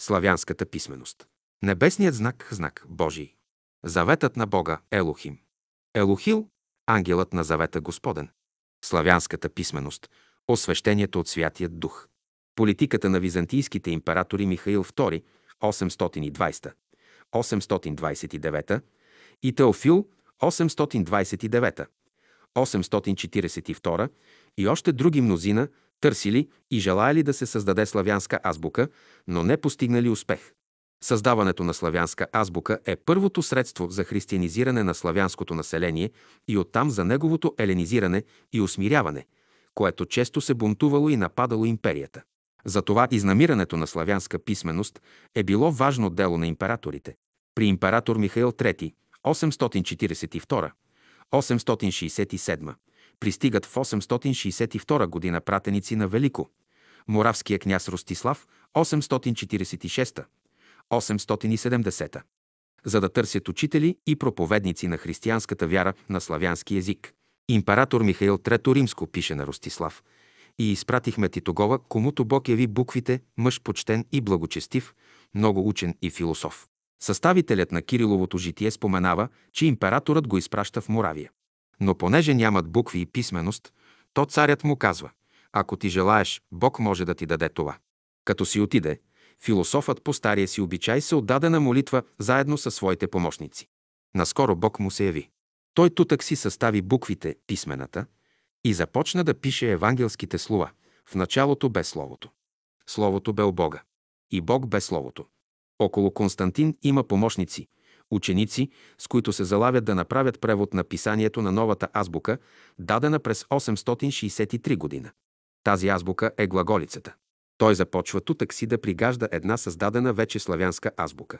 Славянската писменост. Небесният знак – знак Божий. Заветът на Бога – Елохим. Елохил – ангелът на завета Господен. Славянската писменост – освещението от Святия Дух. Политиката на византийските императори Михаил II 820-829 и Теофил 829 842 и още други мнозина търсили и желаяли да се създаде славянска азбука, но не постигнали успех. Създаването на славянска азбука е първото средство за християнизиране на славянското население и оттам за неговото еленизиране и усмиряване, което често се бунтувало и нападало империята. Затова изнамирането на славянска писменост е било важно дело на императорите. При император Михаил III 842-867 пристигат в 862 година пратеници на Велико, Моравския княз Ростислав 846-870, за да търсят учители и проповедници на християнската вяра на славянски език. Император Михаил III Римско пише на Ростислав и изпратихме Титогова, комуто Бог яви буквите, мъж почтен и благочестив, много учен и философ. Съставителят на Кириловото житие споменава, че императорът го изпраща в Моравия. Но понеже нямат букви и писменост, то царят му казва, ако ти желаеш, Бог може да ти даде това. Като си отиде, философът по стария си обичай се отдаде на молитва заедно със своите помощници. Наскоро Бог му се яви. Той тутък си състави буквите, писмената, и започна да пише евангелските слова. В началото бе Словото. Словото бе у Бога. И Бог бе Словото. Около Константин има помощници, ученици, с които се залавят да направят превод на писанието на новата азбука, дадена през 863 година. Тази азбука е глаголицата. Той започва тутък си да пригажда една създадена вече славянска азбука.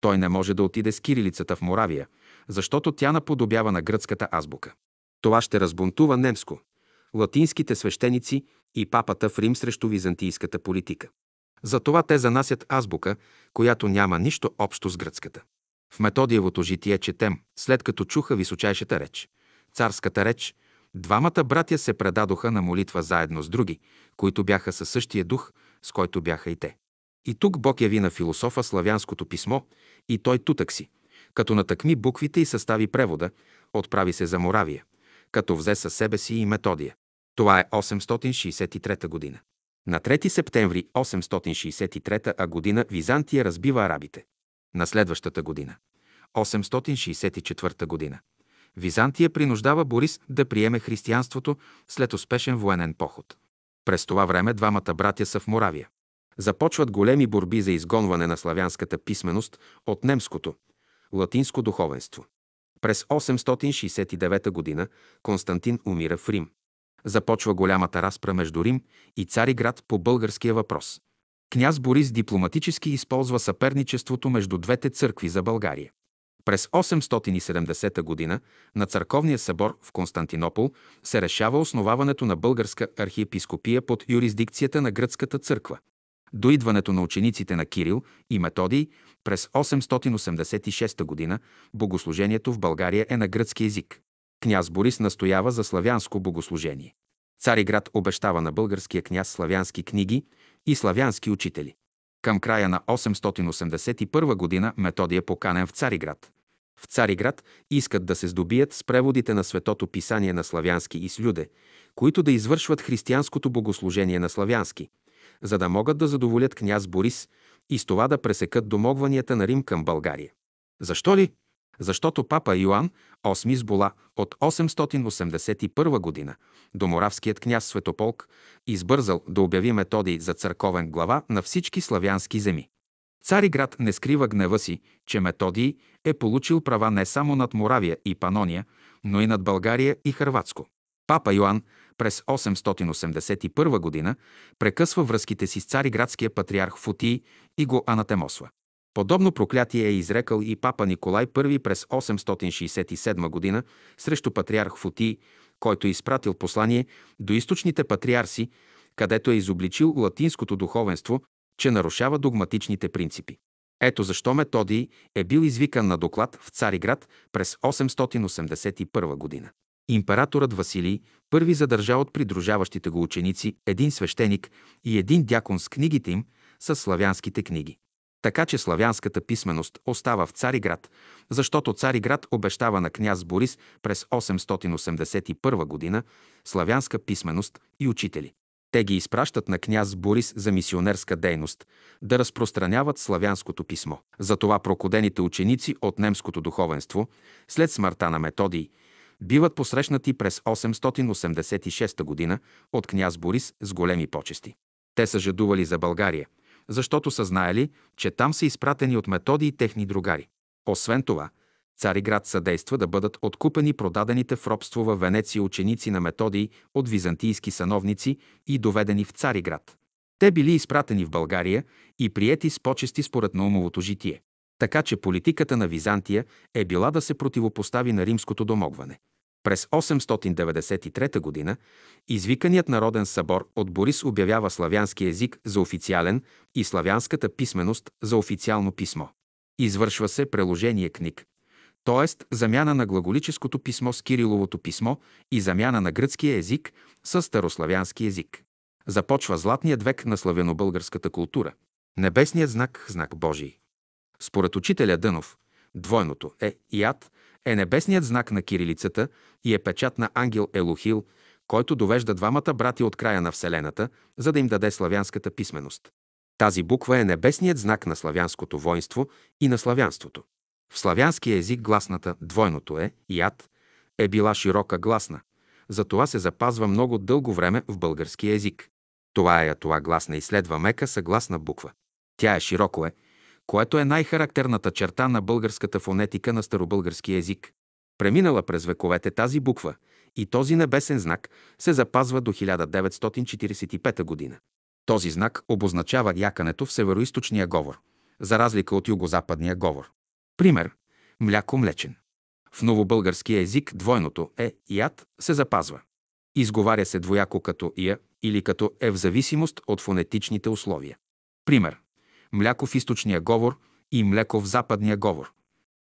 Той не може да отиде с кирилицата в Моравия, защото тя наподобява на гръцката азбука. Това ще разбунтува немско, латинските свещеници и папата в Рим срещу византийската политика. Затова те занасят азбука, която няма нищо общо с гръцката. В Методиевото житие четем, след като чуха височайшата реч, царската реч, двамата братя се предадоха на молитва заедно с други, които бяха със същия дух, с който бяха и те. И тук Бог яви на философа славянското писмо и той тутък си, като натъкми буквите и състави превода, отправи се за Моравия, като взе със себе си и Методия. Това е 863 година. На 3 септември 863 година Византия разбива арабите. На следващата година, 864 година, Византия принуждава Борис да приеме християнството след успешен военен поход. През това време двамата братя са в Моравия. Започват големи борби за изгонване на славянската писменост от немското, латинско духовенство. През 869 г. Константин умира в Рим. Започва голямата разпра между Рим и Цариград по българския въпрос. Княз Борис дипломатически използва съперничеството между двете църкви за България. През 870 г. на Църковния събор в Константинопол се решава основаването на българска архиепископия под юрисдикцията на гръцката църква. До идването на учениците на Кирил и Методий през 886 г. богослужението в България е на гръцки език. Княз Борис настоява за славянско богослужение. Цариград обещава на българския княз славянски книги и славянски учители. Към края на 881 година Методия е поканен в Цариград. В Цариград искат да се здобият с преводите на Светото писание на славянски и с люде, които да извършват християнското богослужение на славянски, за да могат да задоволят княз Борис и с това да пресекат домогванията на Рим към България. Защо ли? Защото папа Йоанн VIII Сбола от 881 година до моравският княз Светополк избързал да обяви методи за църковен глава на всички славянски земи. Цариград не скрива гнева си, че Методий е получил права не само над Моравия и Панония, но и над България и Хърватско. Папа Йоанн през 881 година прекъсва връзките си с цариградския патриарх Футий и го анатемосва. Подобно проклятие е изрекал и папа Николай I през 867 година срещу патриарх Футий, който е изпратил послание до източните патриарси, където е изобличил латинското духовенство, че нарушава догматичните принципи. Ето защо Методий е бил извикан на доклад в Цариград през 881 година. Императорът Василий първи задържа от придружаващите го ученици един свещеник и един дякон с книгите им, с славянските книги. Така че славянската писменост остава в Цариград, защото Цариград обещава на княз Борис през 881 г. славянска писменост и учители. Те ги изпращат на княз Борис за мисионерска дейност, да разпространяват славянското писмо. Затова прокодените ученици от немското духовенство, след смъртта на Методий, биват посрещнати през 886 г. от княз Борис с големи почести. Те са жадували за България, защото са знаели, че там са изпратени от методи и техни другари. Освен това, Цариград съдейства да бъдат откупени продадените в робство във Венеция ученици на методии от византийски сановници и доведени в Цариград. Те били изпратени в България и приети с почести според Наумовото житие. Така че политиката на Византия е била да се противопостави на римското домогване. През 893 г. извиканият Народен събор от Борис обявява славянски език за официален и славянската писменост за официално писмо. Извършва се преложение книг, т.е. замяна на глаголическото писмо с Кириловото писмо и замяна на гръцкия език с старославянски език. Започва златният век на славяно-българската култура. Небесният знак – знак Божий. Според учителя Дънов, двойното е и ад е небесният знак на кирилицата и е печат на ангел Елохил, който довежда двамата брати от края на Вселената, за да им даде славянската писменост. Тази буква е небесният знак на славянското воинство и на славянството. В славянския език гласната двойното е, яд, е била широка гласна. Затова се запазва много дълго време в българския език. Това е това гласна и следва мека съгласна буква. Тя е широко е, което е най-характерната черта на българската фонетика на старобългарски език. Преминала през вековете тази буква и този небесен знак се запазва до 1945 година. Този знак обозначава якането в североизточния говор, за разлика от югозападния говор. Пример – мляко млечен. В новобългарски език двойното е яд се запазва. Изговаря се двояко като ия или като е в зависимост от фонетичните условия. Пример – мляко в източния говор и млеко в западния говор.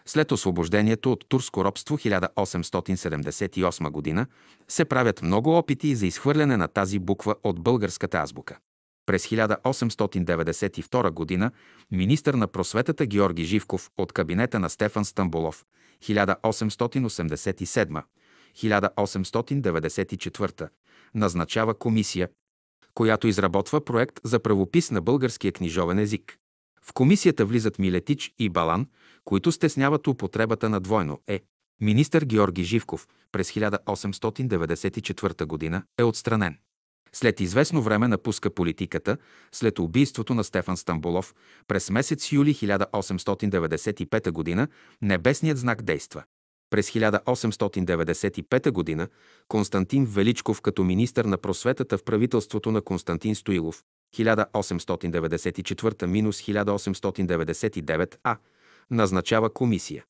След освобождението от турско робство 1878 г. се правят много опити за изхвърляне на тази буква от българската азбука. През 1892 г. министър на просветата Георги Живков от кабинета на Стефан Стамболов 1887-1894 назначава комисия, която изработва проект за правопис на българския книжовен език. В комисията влизат Милетич и Балан, които стесняват употребата на двойно е. Министър Георги Живков през 1894 г. е отстранен. След известно време напуска политиката, след убийството на Стефан Стамболов през месец юли 1895 г. небесният знак действа. През 1895 г. Константин Величков като министър на просветата в правителството на Константин Стоилов 1894-1899 А назначава комисия,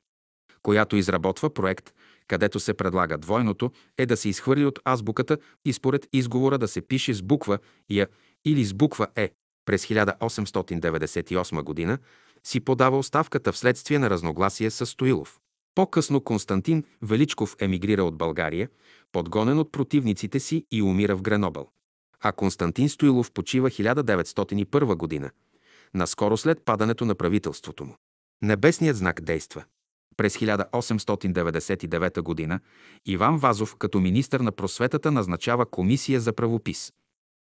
която изработва проект където се предлага двойното, е да се изхвърли от азбуката и според изговора да се пише с буква Я или с буква Е. През 1898 г. си подава оставката вследствие на разногласие с Стоилов. По-късно Константин Величков емигрира от България, подгонен от противниците си и умира в Гренобъл. А Константин Стоилов почива 1901 година, наскоро след падането на правителството му. Небесният знак действа. През 1899 г. Иван Вазов като министър на просветата назначава комисия за правопис.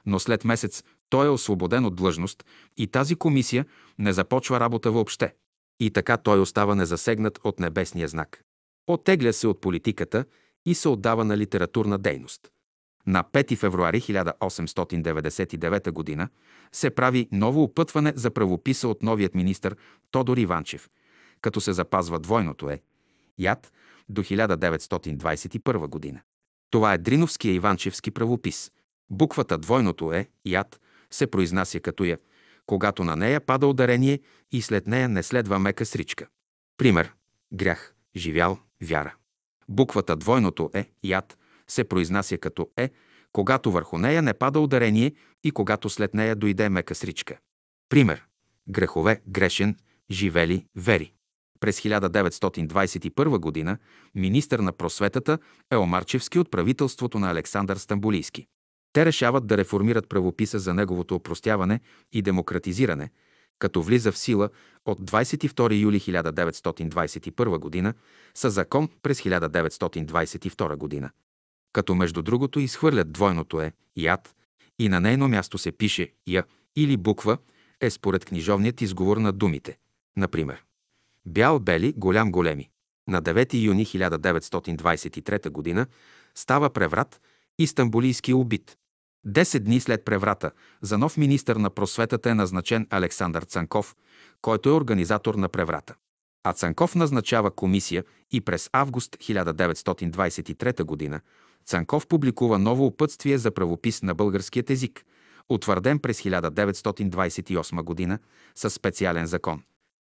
Но след месец той е освободен от длъжност и тази комисия не започва работа въобще. И така той остава незасегнат от небесния знак. Оттегля се от политиката и се отдава на литературна дейност. На 5 февруари 1899 г. се прави ново опътване за правописа от новият министър Тодор Иванчев – като се запазва двойното е яд до 1921 година. Това е Дриновския Иванчевски правопис. Буквата двойното е яд се произнася като я, когато на нея пада ударение и след нея не следва мека сричка. Пример. Грях, живял, вяра. Буквата двойното е яд се произнася като е, когато върху нея не пада ударение и когато след нея дойде мека сричка. Пример. Грехове, грешен, живели, вери. През 1921 г. министър на просветата е Омарчевски от правителството на Александър Стамбулийски. Те решават да реформират правописа за неговото опростяване и демократизиране, като влиза в сила от 22 юли 1921 г. със закон през 1922 г. Като между другото изхвърлят двойното е яд и на нейно място се пише я или буква е според книжовният изговор на думите. Например, бял-бели, голям-големи. На 9 юни 1923 г. става преврат и Стамбулийски убит. Десет дни след преврата за нов министър на просветата е назначен Александър Цанков, който е организатор на преврата. А Цанков назначава комисия и през август 1923 г. Цанков публикува ново опътствие за правопис на българският език, утвърден през 1928 г. със специален закон.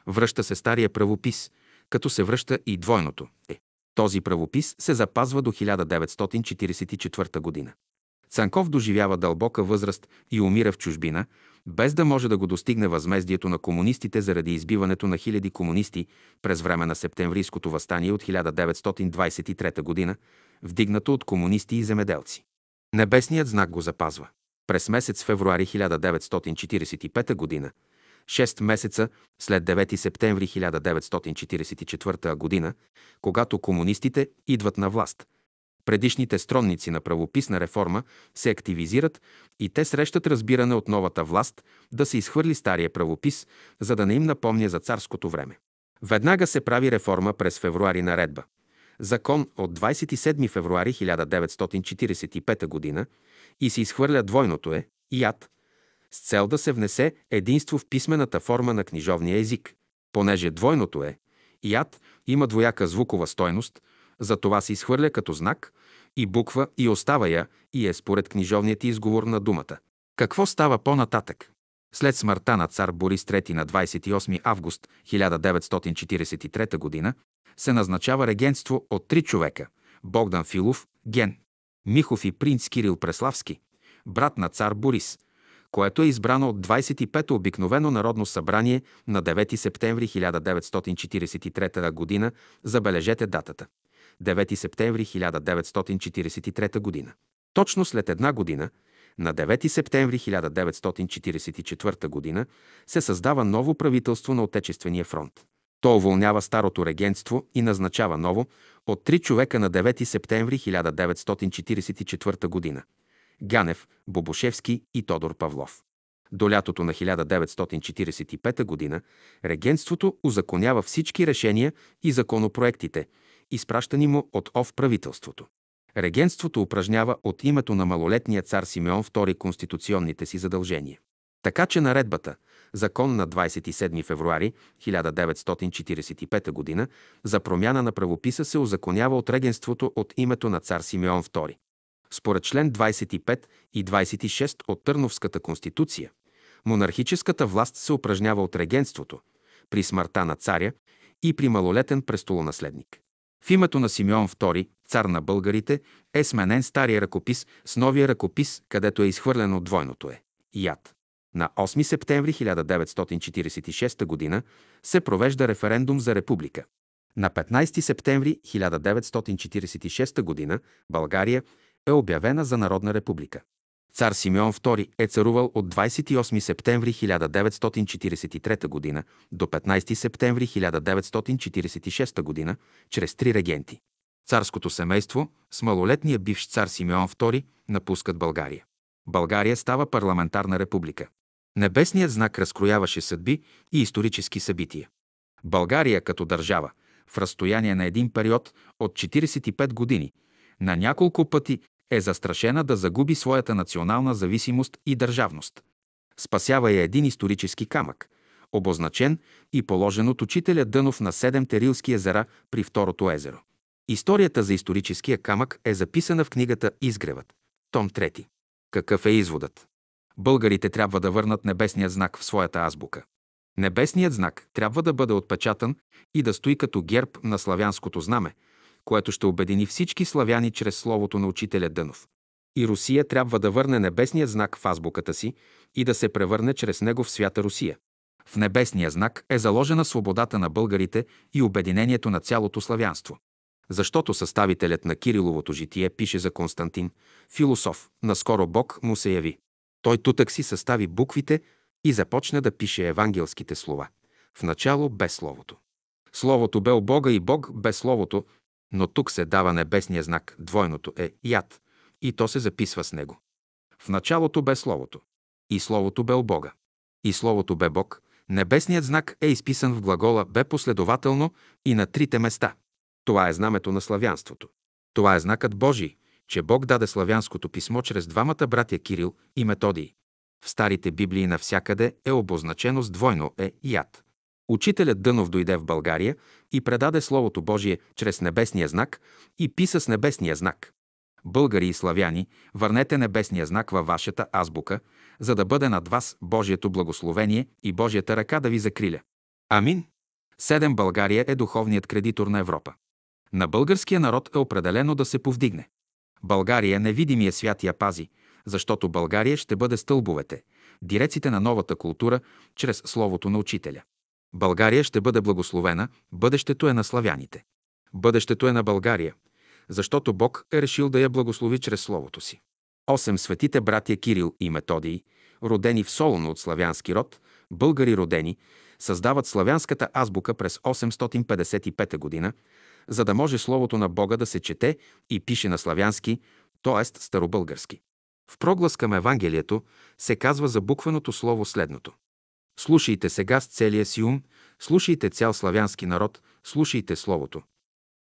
Връща се стария правопис, като се връща и двойното е. Този правопис се запазва до 1944 г. Цанков доживява дълбока възраст и умира в чужбина, без да може да го достигне възмездието на комунистите заради избиването на хиляди комунисти през време на септемврийското възстание от 1923 г., вдигнато от комунисти и земеделци. Небесният знак го запазва. През месец февруари 1945 г., 6 месеца след 9 септември 1944 г., когато комунистите идват на власт, Предишните стронници на правописна реформа се активизират и те срещат разбиране от новата власт да се изхвърли стария правопис, за да не им напомня за царското време. Веднага се прави реформа през февруари наредба. Закон от 27 февруари 1945 г. и се изхвърля двойното е яд, с цел да се внесе единство в писмената форма на книжовния език. Понеже двойното е яд има двояка звукова стойност – за това се изхвърля като знак и буква и остава я и е според книжовният изговор на думата. Какво става по-нататък? След смъртта на цар Борис III на 28 август 1943 г. се назначава регенство от три човека – Богдан Филов, Ген, Михов и принц Кирил Преславски, брат на цар Борис, което е избрано от 25-то обикновено народно събрание на 9 септември 1943 г. Забележете датата. 9 септември 1943 г. Точно след една година, на 9 септември 1944 г., се създава ново правителство на Отечествения фронт. То уволнява старото регентство и назначава ново от три човека на 9 септември 1944 г. Ганев, Бобошевски и Тодор Павлов. До лятото на 1945 г. регентството узаконява всички решения и законопроектите – изпращани му от ОВ правителството. Регенството упражнява от името на малолетния цар Симеон II конституционните си задължения. Така че наредбата, закон на 27 февруари 1945 г. за промяна на правописа се озаконява от регенството от името на цар Симеон II. Според член 25 и 26 от Търновската конституция, монархическата власт се упражнява от регенството при смъртта на царя и при малолетен престолонаследник. В името на Симеон II, цар на българите, е сменен стария ръкопис с новия ръкопис, където е изхвърлено двойното е – яд. На 8 септември 1946 г. се провежда референдум за република. На 15 септември 1946 г. България е обявена за Народна република. Цар Симеон II е царувал от 28 септември 1943 г. до 15 септември 1946 г. чрез три регенти. Царското семейство с малолетния бивш цар Симеон II напускат България. България става парламентарна република. Небесният знак разкрояваше съдби и исторически събития. България като държава, в разстояние на един период от 45 години, на няколко пъти е застрашена да загуби своята национална зависимост и държавност. Спасява я един исторически камък, обозначен и положен от учителя Дънов на седемте Рилски езера при Второто езеро. Историята за историческия камък е записана в книгата Изгревът, том 3. Какъв е изводът? Българите трябва да върнат небесният знак в своята азбука. Небесният знак трябва да бъде отпечатан и да стои като герб на славянското знаме, което ще обедини всички славяни чрез словото на учителя Дънов. И Русия трябва да върне небесния знак в азбуката си и да се превърне чрез него в свята Русия. В небесния знак е заложена свободата на българите и обединението на цялото славянство. Защото съставителят на Кириловото житие пише за Константин, философ, наскоро Бог му се яви. Той тутък си състави буквите и започна да пише евангелските слова. В начало без Словото. Словото бе у Бога и Бог без Словото, но тук се дава небесния знак, двойното е яд, и то се записва с него. В началото бе Словото. И Словото бе у Бога. И Словото бе Бог. Небесният знак е изписан в глагола бе последователно и на трите места. Това е знамето на славянството. Това е знакът Божий, че Бог даде славянското писмо чрез двамата братя Кирил и Методий. В старите библии навсякъде е обозначено с двойно е яд. Учителят Дънов дойде в България и предаде Словото Божие чрез небесния знак и писа с небесния знак. Българи и славяни, върнете небесния знак във вашата азбука, за да бъде над вас Божието благословение и Божията ръка да ви закриля. Амин. Седем България е духовният кредитор на Европа. На българския народ е определено да се повдигне. България невидимия свят я пази, защото България ще бъде стълбовете, диреците на новата култура чрез Словото на Учителя. България ще бъде благословена, бъдещето е на славяните. Бъдещето е на България, защото Бог е решил да я благослови чрез Словото си. Осем светите братя Кирил и Методий, родени в Солоно от славянски род, българи родени, създават славянската азбука през 855 г., за да може Словото на Бога да се чете и пише на славянски, т.е. старобългарски. В проглас към Евангелието се казва за буквеното слово следното. Слушайте сега с целия си ум, слушайте цял славянски народ, слушайте Словото.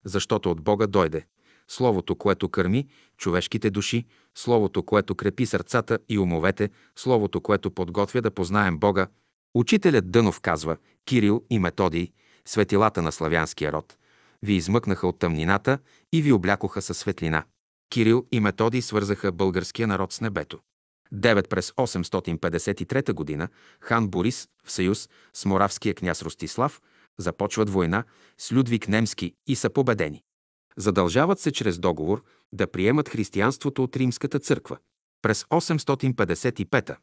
Защото от Бога дойде. Словото, което кърми човешките души, Словото, което крепи сърцата и умовете, Словото, което подготвя да познаем Бога. Учителят Дънов казва, Кирил и Методий, светилата на славянския род, ви измъкнаха от тъмнината и ви облякоха със светлина. Кирил и Методий свързаха българския народ с небето. 9 през 853 г. хан Борис в съюз с моравския княз Ростислав започват война с Людвиг Немски и са победени. Задължават се чрез договор да приемат християнството от Римската църква. През 855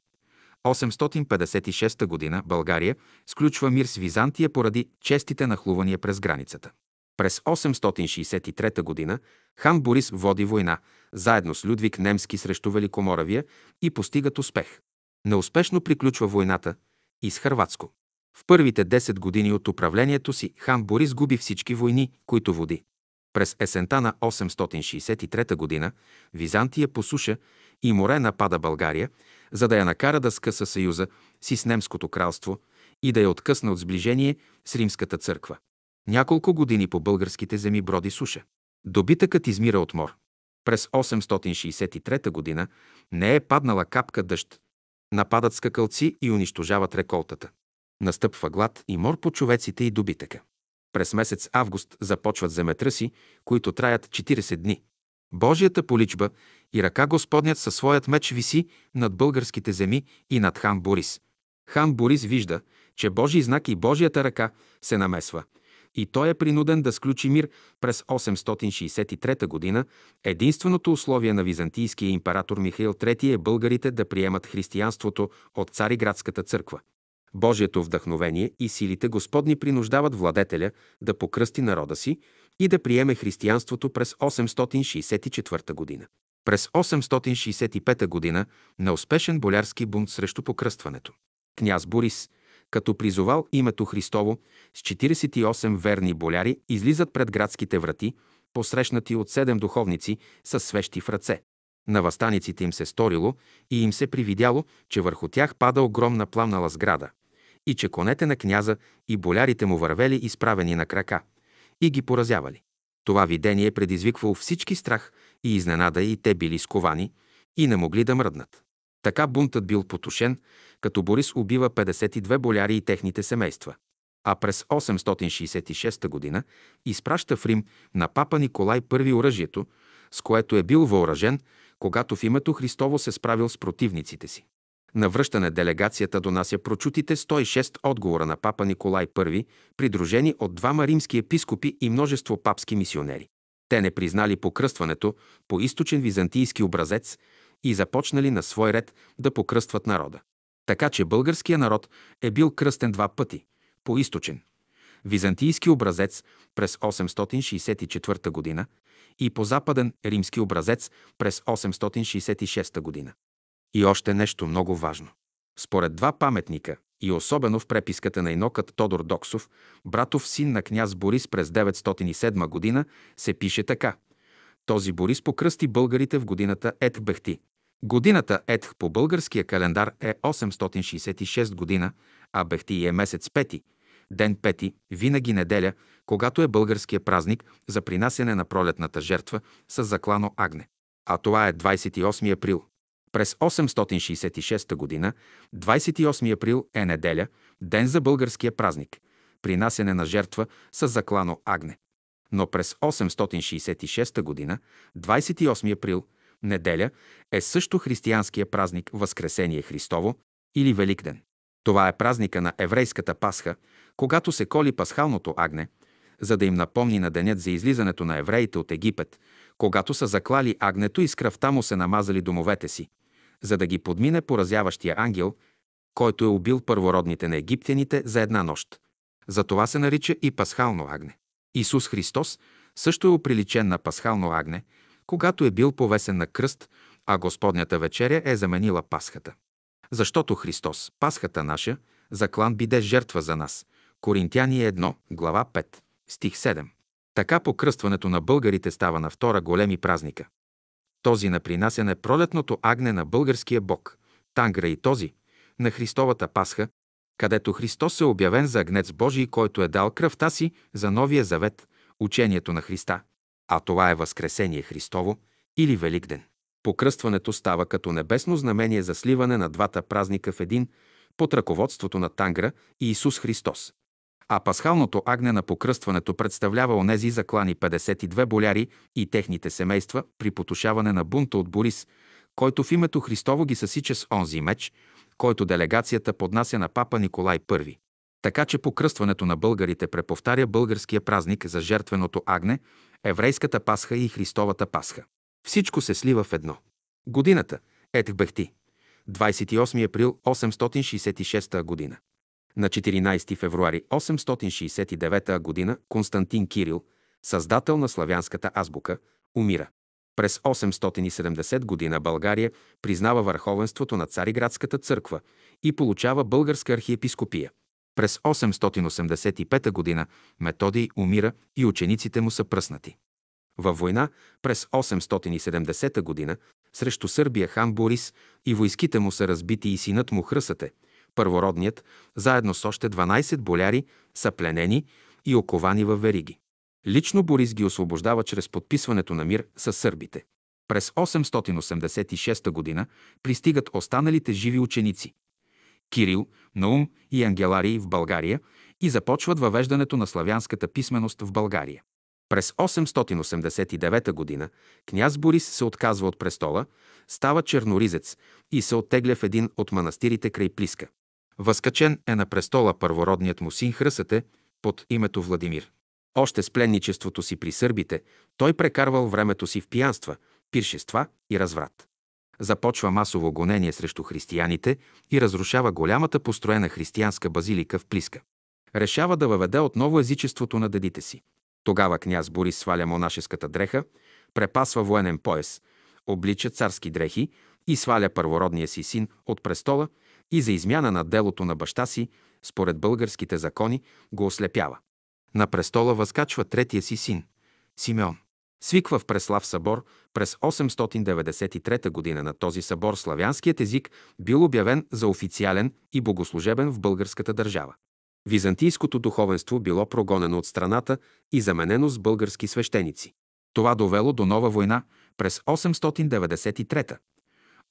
856 г. България сключва мир с Византия поради честите нахлувания през границата. През 863 г. хан Борис води война заедно с Людвиг Немски срещу Великоморавия и постигат успех. Неуспешно приключва войната и с Хрватско. В първите 10 години от управлението си хан Борис губи всички войни, които води. През есента на 863 г. Византия по суша и море напада България, за да я накара да скъса съюза си с Немското кралство и да я откъсне от сближение с Римската църква. Няколко години по българските земи броди суша. Добитъкът измира от мор. През 863 г. не е паднала капка дъжд. Нападат скакалци и унищожават реколтата. Настъпва глад и мор по човеците и добитъка. През месец август започват земетръси, които траят 40 дни. Божията поличба и ръка Господнят със своят меч виси над българските земи и над хан Борис. Хан Борис вижда, че Божий знак и Божията ръка се намесва – и той е принуден да сключи мир през 863 г. Единственото условие на византийския император Михаил III е българите да приемат християнството от Цариградската църква. Божието вдъхновение и силите Господни принуждават владетеля да покръсти народа си и да приеме християнството през 864 година. През 865 година на успешен болярски бунт срещу покръстването. Княз Борис – като призовал името Христово, с 48 верни боляри излизат пред градските врати, посрещнати от седем духовници с свещи в ръце. На възстаниците им се сторило и им се привидяло, че върху тях пада огромна пламнала сграда и че конете на княза и болярите му вървели изправени на крака и ги поразявали. Това видение предизвиквало всички страх и изненада и те били сковани и не могли да мръднат. Така бунтът бил потушен, като Борис убива 52 боляри и техните семейства. А през 866 г. изпраща в Рим на папа Николай I оръжието, с което е бил въоръжен, когато в името Христово се справил с противниците си. На връщане делегацията донася прочутите 106 отговора на папа Николай I, придружени от двама римски епископи и множество папски мисионери. Те не признали покръстването по източен византийски образец и започнали на свой ред да покръстват народа. Така че българския народ е бил кръстен два пъти – по източен, византийски образец през 864 г. и по западен римски образец през 866 г. И още нещо много важно. Според два паметника и особено в преписката на инокът Тодор Доксов, братов син на княз Борис през 907 година, се пише така. Този Борис покръсти българите в годината Ет Бехти. Годината Етх по българския календар е 866 година, а Бехти е месец пети, ден пети, винаги неделя, когато е българския празник за принасяне на пролетната жертва с заклано агне. А това е 28 април. През 866 година, 28 април е неделя, ден за българския празник, принасяне на жертва с заклано агне. Но през 866 година, 28 април, неделя, е също християнския празник Възкресение Христово или Великден. Това е празника на еврейската Пасха, когато се коли пасхалното агне, за да им напомни на денят за излизането на евреите от Египет, когато са заклали агнето и с кръвта му се намазали домовете си, за да ги подмине поразяващия ангел, който е убил първородните на египтяните за една нощ. За това се нарича и пасхално агне. Исус Христос също е оприличен на пасхално агне, когато е бил повесен на кръст, а Господнята вечеря е заменила Пасхата. Защото Христос, Пасхата наша, заклан биде жертва за нас. Коринтяни 1, глава 5, стих 7. Така покръстването на българите става на втора големи празника. Този на принасяне пролетното агне на българския бог, Тангра и този, на Христовата Пасха, където Христос е обявен за агнец Божий, който е дал кръвта си за новия завет, учението на Христа. А това е Възкресение Христово или Великден. Покръстването става като небесно знамение за сливане на двата празника в един под ръководството на Тангра и Исус Христос. А пасхалното агне на покръстването представлява онези заклани 52 боляри и техните семейства при потушаване на бунта от Борис, който в името Христово ги съсича с онзи меч, който делегацията поднася на папа Николай I. Така че покръстването на българите преповтаря българския празник за жертвеното агне, еврейската Пасха и Христовата Пасха. Всичко се слива в едно. Годината – Етхбехти. 28 април 866 година. На 14 февруари 869 г. Константин Кирил, създател на славянската азбука, умира. През 870 година България признава върховенството на Цариградската църква и получава българска архиепископия. През 885 година Методий умира и учениците му са пръснати. Във война през 870 година срещу Сърбия хан Борис и войските му са разбити и синът му Хръсате – първородният, заедно с още 12 боляри, са пленени и оковани във вериги. Лично Борис ги освобождава чрез подписването на мир с сърбите. През 886 г. пристигат останалите живи ученици – Кирил, Наум и Ангеларий в България и започват въвеждането на славянската писменост в България. През 889 г. княз Борис се отказва от престола, става черноризец и се оттегля в един от манастирите край Плиска. Възкачен е на престола първородният му син Хръсате под името Владимир. Още с пленничеството си при сърбите, той прекарвал времето си в пиянства, пиршества и разврат. Започва масово гонение срещу християните и разрушава голямата построена християнска базилика в Плиска. Решава да въведе отново езичеството на дедите си. Тогава княз Борис сваля монашеската дреха, препасва военен пояс, облича царски дрехи и сваля първородния си син от престола и за измяна на делото на баща си, според българските закони, го ослепява. На престола възкачва третия си син – Симеон. Свиква в Преслав събор през 893 г. На този събор славянският език бил обявен за официален и богослужебен в българската държава. Византийското духовенство било прогонено от страната и заменено с български свещеници. Това довело до нова война през 893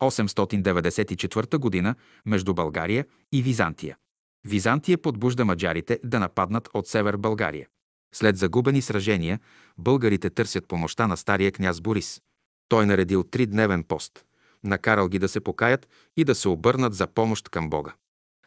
894 година между България и Византия. Византия подбужда маджарите да нападнат от север България. След загубени сражения, българите търсят помощта на стария княз Борис. Той наредил тридневен пост. Накарал ги да се покаят и да се обърнат за помощ към Бога.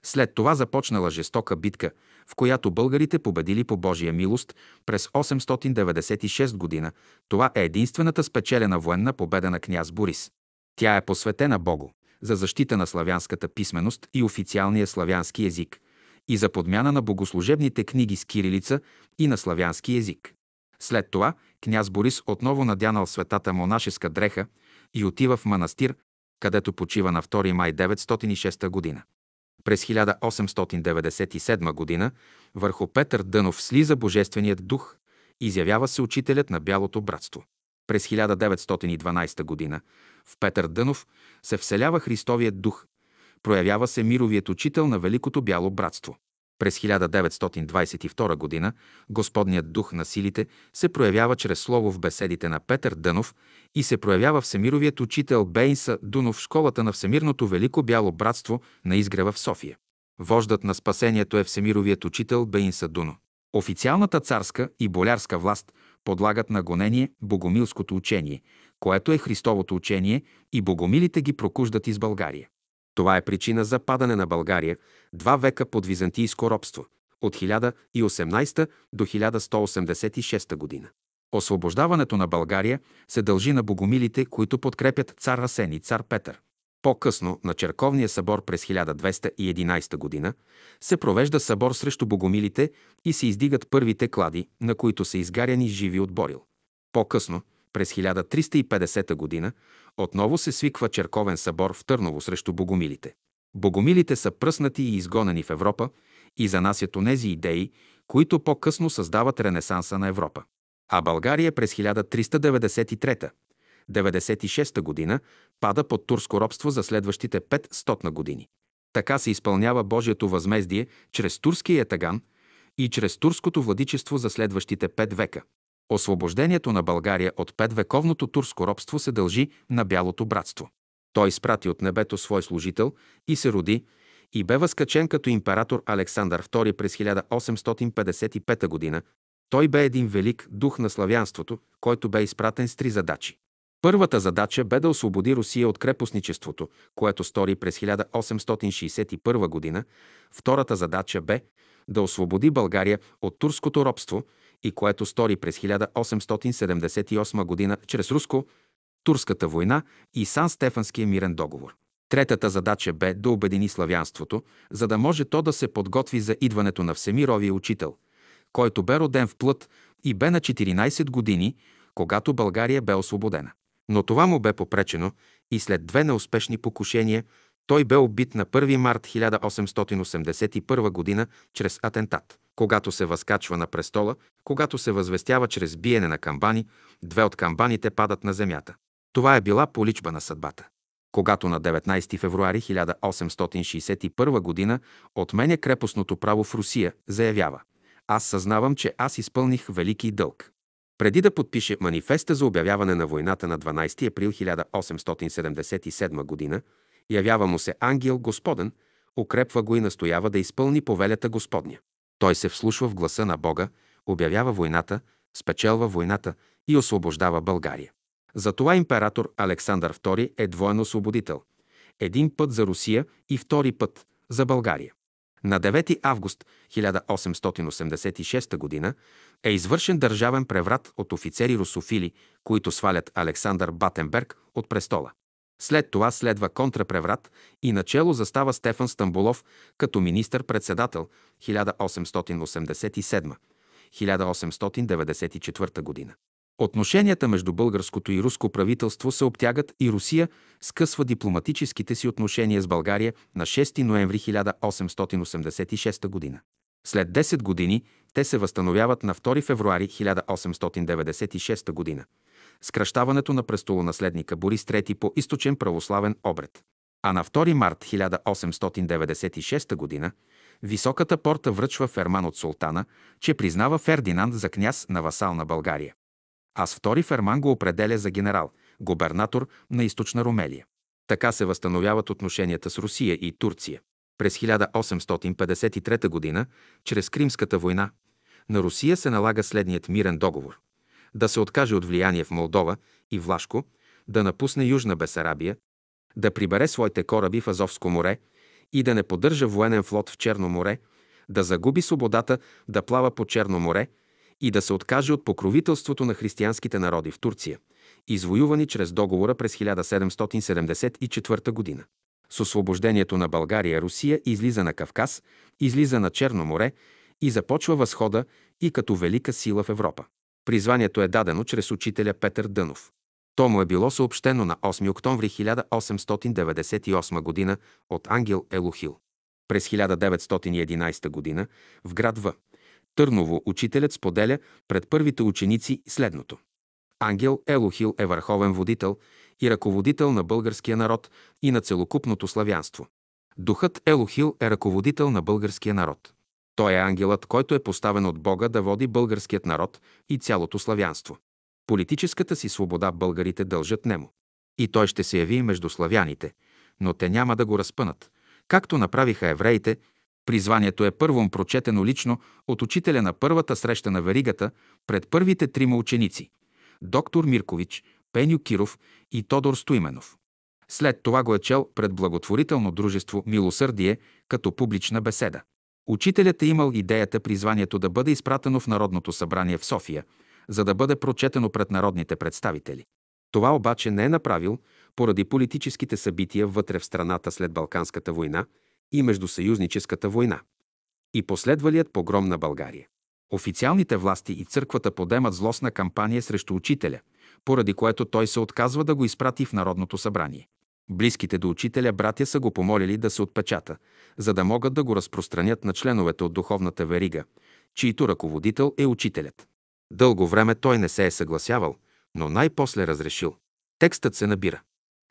След това започнала жестока битка, в която българите победили по Божия милост през 896 година. Това е единствената спечелена военна победа на княз Борис. Тя е посветена Богу за защита на славянската писменост и официалния славянски език и за подмяна на богослужебните книги с кирилица и на славянски език. След това княз Борис отново надянал светата монашеска дреха и отива в манастир, където почива на 2 май 906 година. През 1897 г. върху Петър Дънов слиза Божественият дух, изявява се учителят на Бялото братство. През 1912 г. в Петър Дънов се вселява Христовият дух, проявява се мировият учител на Великото Бяло братство. През 1922 г. Господният дух на силите се проявява чрез слово в беседите на Петър Дънов и се проявява Всемировият учител Бейнса Дунов в школата на Всемирното Велико Бяло братство на изгрева в София. Вождат на спасението е Всемировият учител Бейнса Дуно. Официалната царска и болярска власт подлагат на гонение богомилското учение, което е Христовото учение и богомилите ги прокуждат из България. Това е причина за падане на България два века под византийско робство от 1018 до 1186 година. Освобождаването на България се дължи на богомилите, които подкрепят цар Асен и цар Петър. По-късно, на Черковния събор през 1211 година, се провежда събор срещу богомилите и се издигат първите клади, на които са изгаряни живи от Борил. По-късно, през 1350 година, отново се свиква черковен събор в Търново срещу богомилите. Богомилите са пръснати и изгонени в Европа и занасят онези идеи, които по-късно създават ренесанса на Европа. А България през 1393 96 година пада под турско робство за следващите 500 години. Така се изпълнява Божието възмездие чрез турския ятаган и чрез турското владичество за следващите 5 века. Освобождението на България от петвековното турско робство се дължи на Бялото братство. Той изпрати от небето свой служител и се роди и бе възкачен като император Александър II през 1855 г. Той бе един велик дух на славянството, който бе изпратен с три задачи. Първата задача бе да освободи Русия от крепостничеството, което стори през 1861 г. Втората задача бе да освободи България от турското робство и което стори през 1878 г. чрез руско-турската война и Сан-Стефанския мирен договор. Третата задача бе да обедини славянството, за да може то да се подготви за идването на Всемировия учител, който бе роден в плът и бе на 14 години, когато България бе освободена. Но това му бе попречено и след две неуспешни покушения той бе убит на 1 март 1881 г. чрез атентат. Когато се възкачва на престола, когато се възвестява чрез биене на камбани, две от камбаните падат на земята. Това е била поличба на съдбата. Когато на 19 февруари 1861 г. отменя крепостното право в Русия, заявява «Аз съзнавам, че аз изпълних велики дълг. Преди да подпише манифеста за обявяване на войната на 12 април 1877 г., явява му се ангел Господен, укрепва го и настоява да изпълни повелята Господня. Той се вслушва в гласа на Бога, обявява войната, спечелва войната и освобождава България. Затова император Александър II е двоен освободител. Един път за Русия и втори път за България. На 9 август 1886 г. е извършен държавен преврат от офицери русофили, които свалят Александър Батенберг от престола. След това следва контрапреврат и начело застава Стефан Стамбулов като министър-председател 1887-1894 година. Отношенията между българското и руско правителство се обтягат и Русия скъсва дипломатическите си отношения с България на 6 ноември 1886 година. След 10 години те се възстановяват на 2 февруари 1896 година. Скращаването на престолонаследника Борис III по източен православен обред. А на 2 март 1896 г. Високата порта връчва ферман от султана, че признава Фердинанд за княз на васал на България а с втори Ферман го определя за генерал, губернатор на източна Ромелия. Така се възстановяват отношенията с Русия и Турция. През 1853 г., чрез Кримската война, на Русия се налага следният мирен договор. Да се откаже от влияние в Молдова и Влашко, да напусне Южна Бесарабия, да прибере своите кораби в Азовско море и да не поддържа военен флот в Черно море, да загуби свободата да плава по Черно море и да се откаже от покровителството на християнските народи в Турция, извоювани чрез договора през 1774 година. С освобождението на България Русия излиза на Кавказ, излиза на Черно море и започва възхода и като велика сила в Европа. Призванието е дадено чрез учителя Петър Дънов. То му е било съобщено на 8 октомври 1898 г. от ангел Елохил. През 1911 г. в град В. Търново учителят споделя пред първите ученици следното. Ангел Елохил е върховен водител и ръководител на българския народ и на целокупното славянство. Духът Елохил е ръководител на българския народ. Той е ангелът, който е поставен от Бога да води българският народ и цялото славянство. Политическата си свобода българите дължат нему. И той ще се яви между славяните, но те няма да го разпънат. Както направиха евреите, призванието е първом прочетено лично от учителя на първата среща на веригата пред първите трима ученици – доктор Миркович, Пеню Киров и Тодор Стоименов. След това го е чел пред благотворително дружество Милосърдие като публична беседа. Учителят е имал идеята призванието да бъде изпратено в Народното събрание в София, за да бъде прочетено пред народните представители. Това обаче не е направил поради политическите събития вътре в страната след Балканската война и Междусъюзническата война и последвалият погром на България. Официалните власти и църквата подемат злостна кампания срещу учителя, поради което той се отказва да го изпрати в Народното събрание. Близките до учителя братя са го помолили да се отпечата, за да могат да го разпространят на членовете от духовната верига, чието ръководител е учителят. Дълго време той не се е съгласявал, но най-после разрешил. Текстът се набира.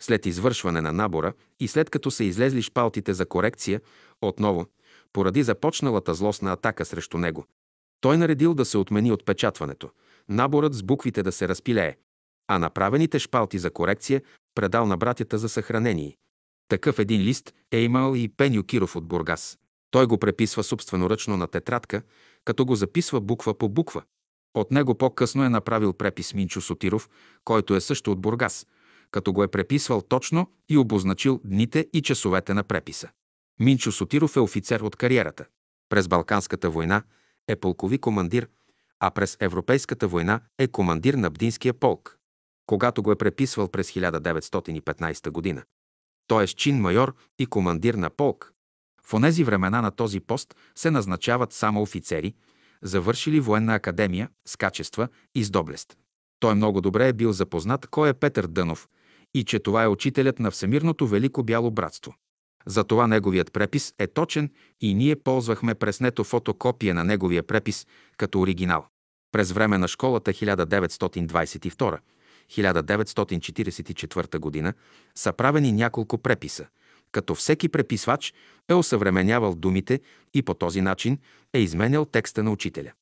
След извършване на набора и след като са излезли шпалтите за корекция, отново, поради започналата злостна атака срещу него, той наредил да се отмени отпечатването, наборът с буквите да се разпилее, а направените шпалти за корекция предал на братята за съхранение. Такъв един лист е имал и Пеню Киров от Бургас. Той го преписва собственоръчно на тетрадка, като го записва буква по буква. От него по-късно е направил препис Минчо Сотиров, който е също от Бургас, като го е преписвал точно и обозначил дните и часовете на преписа. Минчо Сотиров е офицер от кариерата. През Балканската война е полкови командир, а през Европейската война е командир на Бдинския полк когато го е преписвал през 1915 година. Той е с чин майор и командир на полк. В онези времена на този пост се назначават само офицери, завършили военна академия с качества и с доблест. Той много добре е бил запознат кой е Петър Дънов и че това е учителят на Всемирното Велико Бяло Братство. Затова неговият препис е точен и ние ползвахме преснето фотокопия на неговия препис като оригинал. През време на школата 1922 1944 г. са правени няколко преписа, като всеки преписвач е осъвременявал думите и по този начин е изменял текста на учителя.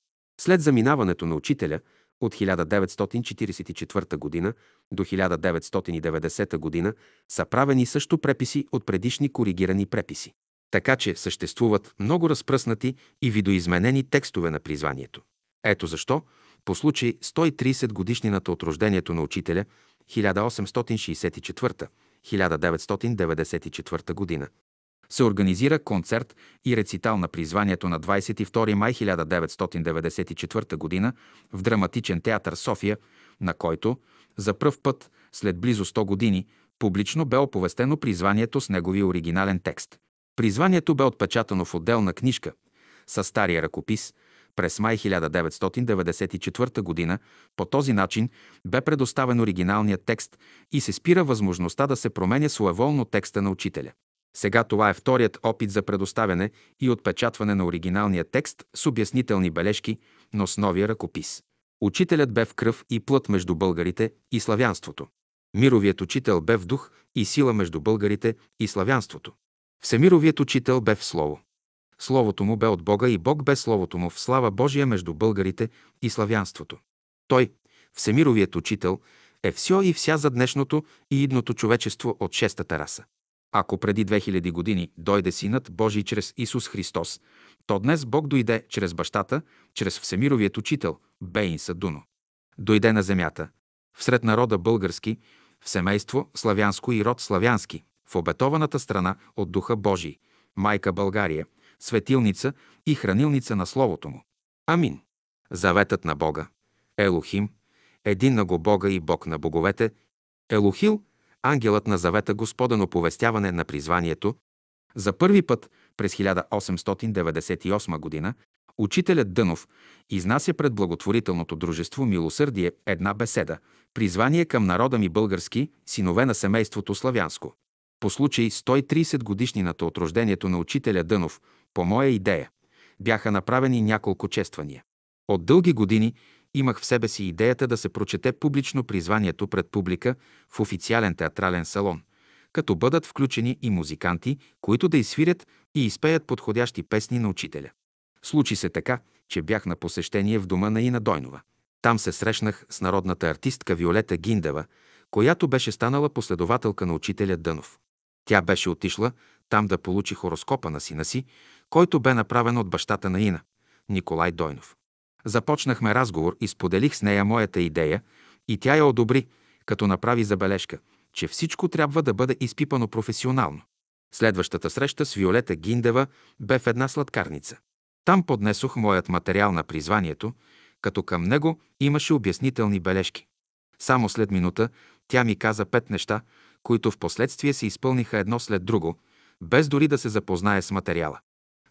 След заминаването на учителя от 1944 г. до 1990 г. са правени също преписи от предишни коригирани преписи. Така че съществуват много разпръснати и видоизменени текстове на призванието. Ето защо по случай 130 годишнината от рождението на учителя 1864-1994 година се организира концерт и рецитал на призванието на 22 май 1994 г. в Драматичен театър София, на който за пръв път след близо 100 години публично бе оповестено призванието с неговия оригинален текст. Призванието бе отпечатано в отделна книжка със стария ръкопис – през май 1994 г. по този начин бе предоставен оригиналният текст и се спира възможността да се променя своеволно текста на учителя. Сега това е вторият опит за предоставяне и отпечатване на оригиналния текст с обяснителни бележки, но с новия ръкопис. Учителят бе в кръв и плът между българите и славянството. Мировият учител бе в дух и сила между българите и славянството. Всемировият учител бе в слово. Словото му бе от Бога и Бог бе Словото му в слава Божия между българите и славянството. Той, Всемировият учител, е все и вся за днешното и идното човечество от шестата раса. Ако преди 2000 години дойде Синът Божий чрез Исус Христос, то днес Бог дойде чрез бащата, чрез Всемировият учител, Бейн Садуно. Дойде на земята, всред народа български, в семейство славянско и род славянски, в обетованата страна от Духа Божий, Майка България – светилница и хранилница на Словото му. Амин. Заветът на Бога. Елохим. Един на го Бога и Бог на боговете. Елохил. Ангелът на завета Господен оповестяване на призванието. За първи път през 1898 г. учителят Дънов изнася пред благотворителното дружество Милосърдие една беседа, призвание към народа ми български, синове на семейството славянско. По случай 130 годишнината от рождението на учителя Дънов, по моя идея, бяха направени няколко чествания. От дълги години имах в себе си идеята да се прочете публично призванието пред публика в официален театрален салон, като бъдат включени и музиканти, които да изсвирят и изпеят подходящи песни на учителя. Случи се така, че бях на посещение в дома на Ина Дойнова. Там се срещнах с народната артистка Виолета Гиндева, която беше станала последователка на учителя Дънов. Тя беше отишла там да получи хороскопа на сина си, който бе направен от бащата на Ина, Николай Дойнов. Започнахме разговор и споделих с нея моята идея и тя я одобри, като направи забележка, че всичко трябва да бъде изпипано професионално. Следващата среща с Виолета Гиндева бе в една сладкарница. Там поднесох моят материал на призванието, като към него имаше обяснителни бележки. Само след минута тя ми каза пет неща, които в последствие се изпълниха едно след друго, без дори да се запознае с материала.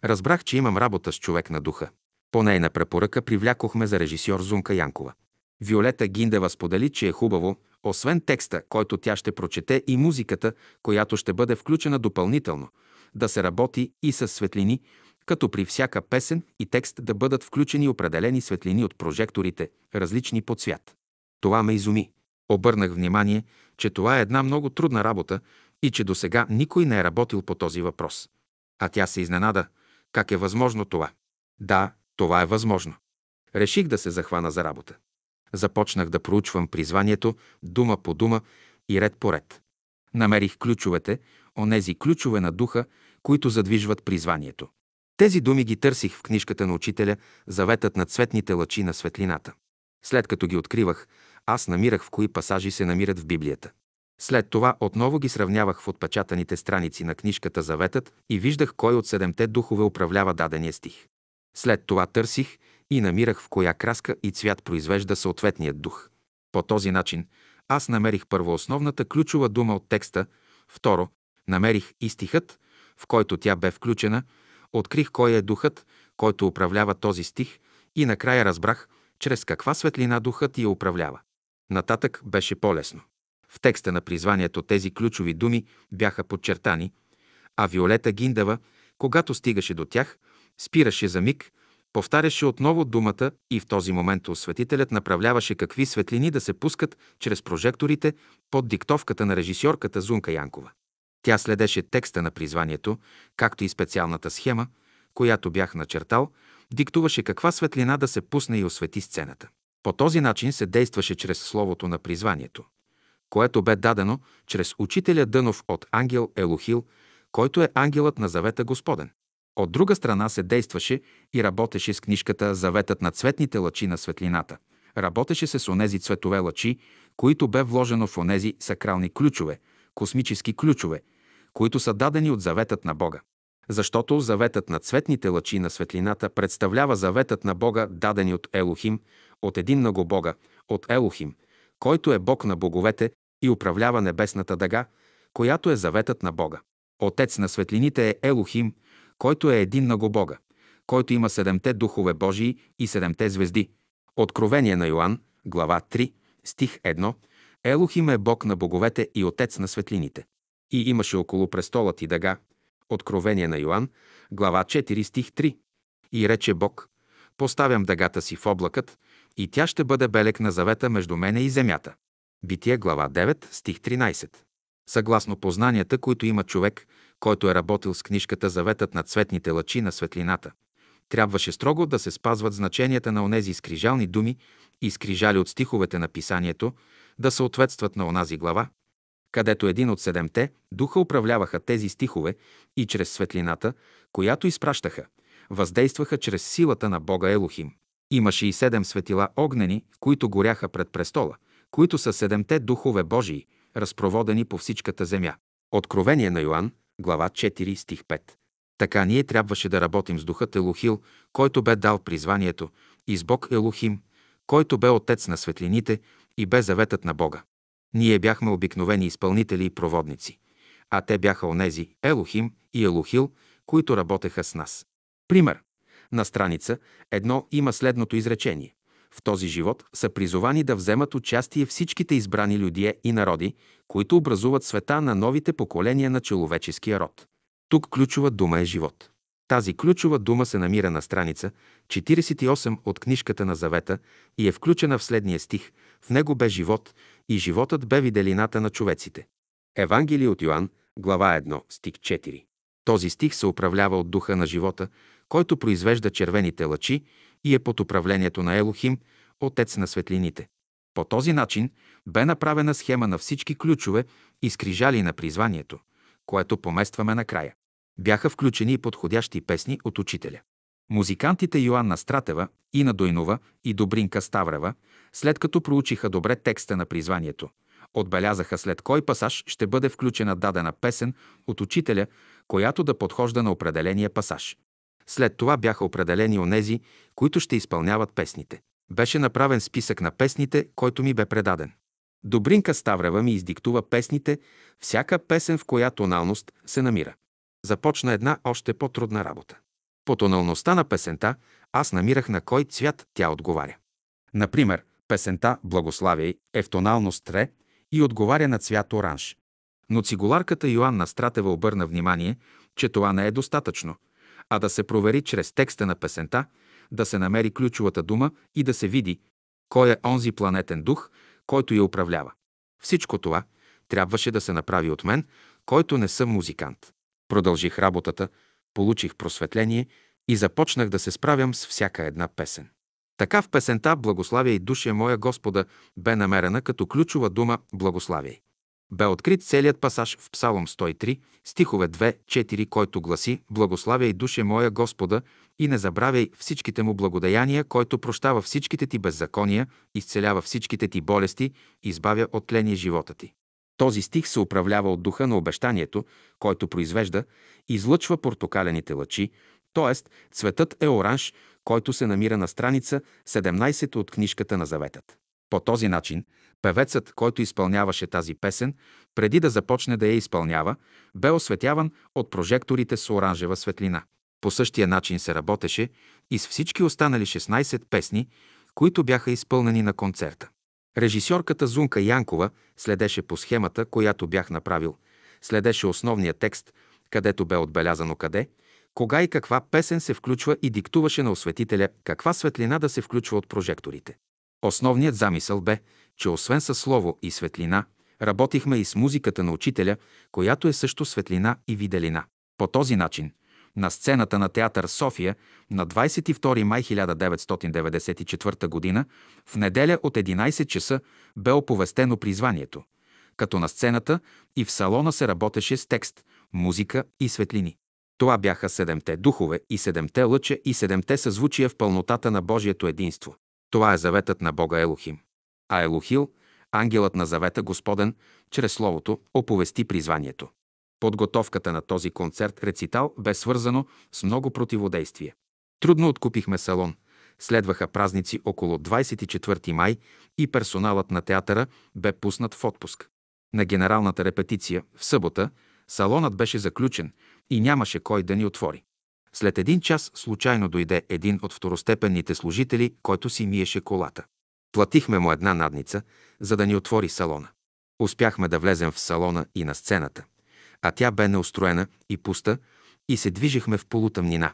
Разбрах, че имам работа с човек на духа. По нейна препоръка привлякохме за режисьор Зунка Янкова. Виолета Гиндева сподели, че е хубаво, освен текста, който тя ще прочете и музиката, която ще бъде включена допълнително, да се работи и с светлини, като при всяка песен и текст да бъдат включени определени светлини от прожекторите, различни по цвят. Това ме изуми. Обърнах внимание, че това е една много трудна работа и че до сега никой не е работил по този въпрос. А тя се изненада. Как е възможно това? Да, това е възможно. Реших да се захвана за работа. Започнах да проучвам призванието дума по дума и ред по ред. Намерих ключовете, онези ключове на духа, които задвижват призванието. Тези думи ги търсих в книжката на учителя «Заветът на цветните лъчи на светлината». След като ги откривах, аз намирах в кои пасажи се намират в Библията. След това отново ги сравнявах в отпечатаните страници на книжката Заветът и виждах кой от седемте духове управлява дадения стих. След това търсих и намирах в коя краска и цвят произвежда съответният дух. По този начин аз намерих първо основната ключова дума от текста, второ, намерих и стихът, в който тя бе включена, открих кой е духът, който управлява този стих и накрая разбрах, чрез каква светлина духът я управлява. Нататък беше по-лесно. В текста на призванието тези ключови думи бяха подчертани, а Виолета Гиндава, когато стигаше до тях, спираше за миг, повтаряше отново думата и в този момент осветителят направляваше какви светлини да се пускат чрез прожекторите под диктовката на режисьорката Зунка Янкова. Тя следеше текста на призванието, както и специалната схема, която бях начертал, диктуваше каква светлина да се пусне и освети сцената. По този начин се действаше чрез словото на призванието, което бе дадено чрез учителя Дънов от ангел Елохил, който е ангелът на завета Господен. От друга страна се действаше и работеше с книжката Заветът на цветните лъчи на светлината. Работеше се с онези цветове лъчи, които бе вложено в онези сакрални ключове, космически ключове, които са дадени от заветът на Бога. Защото заветът на цветните лъчи на светлината представлява заветът на Бога, дадени от Елохим, от един много Бога, от Елохим, който е Бог на боговете и управлява небесната дъга, която е заветът на Бога. Отец на светлините е Елохим, който е един много Бога, който има седемте духове Божии и седемте звезди. Откровение на Йоанн, глава 3, стих 1. Елохим е Бог на боговете и Отец на светлините. И имаше около престолът и дъга. Откровение на Йоанн, глава 4, стих 3. И рече Бог, поставям дъгата си в облакът, и тя ще бъде белек на завета между мене и земята. Битие, глава 9, стих 13. Съгласно познанията, които има човек, който е работил с книжката Заветът на цветните лъчи на светлината, трябваше строго да се спазват значенията на онези скрижални думи и скрижали от стиховете на писанието, да съответстват на онази глава, където един от седемте духа управляваха тези стихове и чрез светлината, която изпращаха, въздействаха чрез силата на Бога Елохим. Имаше и седем светила огнени, които горяха пред престола, които са седемте духове Божии, разпроводени по всичката земя. Откровение на Йоанн, глава 4, стих 5. Така ние трябваше да работим с духът Елохил, който бе дал призванието, и с Бог Елохим, който бе отец на светлините и бе заветът на Бога. Ние бяхме обикновени изпълнители и проводници, а те бяха онези Елохим и Елохил, които работеха с нас. Пример. На страница едно има следното изречение. В този живот са призовани да вземат участие всичките избрани людие и народи, които образуват света на новите поколения на човеческия род. Тук ключова дума е живот. Тази ключова дума се намира на страница 48 от книжката на Завета и е включена в следния стих. В него бе живот и животът бе виделината на човеците. Евангелие от Йоанн, глава 1, стих 4. Този стих се управлява от духа на живота, който произвежда червените лъчи и е под управлението на Елохим, Отец на светлините. По този начин бе направена схема на всички ключове и скрижали на призванието, което поместваме накрая. Бяха включени и подходящи песни от учителя. Музикантите Йоанна Стратева, Ина Дойнова и Добринка Ставрева, след като проучиха добре текста на призванието, отбелязаха след кой пасаж ще бъде включена дадена песен от учителя, която да подхожда на определения пасаж. След това бяха определени онези, които ще изпълняват песните. Беше направен списък на песните, който ми бе предаден. Добринка Ставрева ми издиктува песните, всяка песен в коя тоналност се намира. Започна една още по-трудна работа. По тоналността на песента аз намирах на кой цвят тя отговаря. Например, песента «Благославяй» е в тоналност ре и отговаря на цвят оранж. Но цигуларката Йоанна Стратева обърна внимание, че това не е достатъчно, а да се провери чрез текста на песента, да се намери ключовата дума и да се види кой е онзи планетен дух, който я управлява. Всичко това трябваше да се направи от мен, който не съм музикант. Продължих работата, получих просветление и започнах да се справям с всяка една песен. Така в песента «Благославяй душе моя Господа» бе намерена като ключова дума «Благославяй». Бе открит целият пасаж в Псалом 103, стихове 2-4, който гласи «Благославяй душе моя Господа и не забравяй всичките му благодеяния, който прощава всичките ти беззакония, изцелява всичките ти болести, избавя от тление живота ти». Този стих се управлява от духа на обещанието, който произвежда, излъчва портокалените лъчи, т.е. цветът е оранж, който се намира на страница 17 от книжката на Заветът. По този начин, певецът, който изпълняваше тази песен, преди да започне да я изпълнява, бе осветяван от прожекторите с оранжева светлина. По същия начин се работеше и с всички останали 16 песни, които бяха изпълнени на концерта. Режисьорката Зунка Янкова следеше по схемата, която бях направил. Следеше основния текст, където бе отбелязано къде, кога и каква песен се включва и диктуваше на осветителя каква светлина да се включва от прожекторите. Основният замисъл бе, че освен със слово и светлина, работихме и с музиката на учителя, която е също светлина и виделина. По този начин, на сцената на театър София на 22 май 1994 г. в неделя от 11 часа бе оповестено призванието, като на сцената и в салона се работеше с текст, музика и светлини. Това бяха седемте духове и седемте лъча и седемте съзвучия в пълнотата на Божието единство. Това е заветът на Бога Елохим. А Елохил, ангелът на завета Господен, чрез Словото, оповести призванието. Подготовката на този концерт рецитал бе свързано с много противодействие. Трудно откупихме салон. Следваха празници около 24 май и персоналът на театъра бе пуснат в отпуск. На генералната репетиция в събота салонът беше заключен и нямаше кой да ни отвори. След един час случайно дойде един от второстепенните служители, който си миеше колата. Платихме му една надница, за да ни отвори салона. Успяхме да влезем в салона и на сцената а тя бе неустроена и пуста и се движихме в полутъмнина,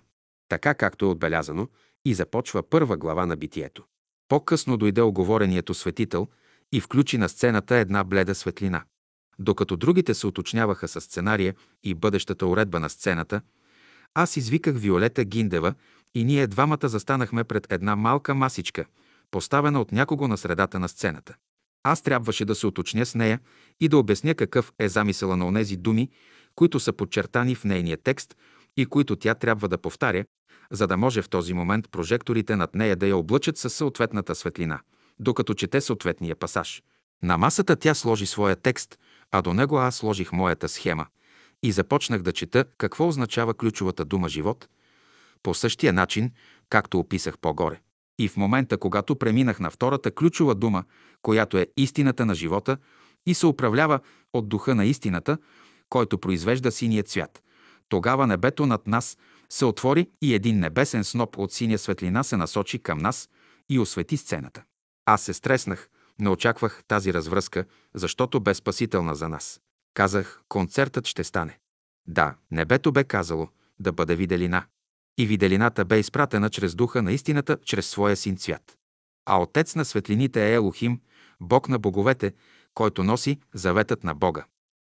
така както е отбелязано и започва първа глава на битието. По-късно дойде оговорението светител и включи на сцената една бледа светлина. Докато другите се уточняваха с сценария и бъдещата уредба на сцената, аз извиках Виолета Гиндева и ние двамата застанахме пред една малка масичка, поставена от някого на средата на сцената. Аз трябваше да се уточня с нея и да обясня какъв е замисъла на онези думи, които са подчертани в нейния текст и които тя трябва да повтаря, за да може в този момент прожекторите над нея да я облъчат със съответната светлина, докато чете съответния пасаж. На масата тя сложи своя текст, а до него аз сложих моята схема и започнах да чета какво означава ключовата дума живот, по същия начин, както описах по-горе. И в момента, когато преминах на втората ключова дума, която е истината на живота и се управлява от духа на истината, който произвежда синия цвят, тогава небето над нас се отвори и един небесен сноп от синя светлина се насочи към нас и освети сцената. Аз се стреснах, не очаквах тази развръзка, защото бе спасителна за нас. Казах, концертът ще стане. Да, небето бе казало да бъде виделина. И виделината бе изпратена чрез духа на истината, чрез своя син цвят. А отец на светлините е Елохим, Бог на боговете, който носи заветът на Бога.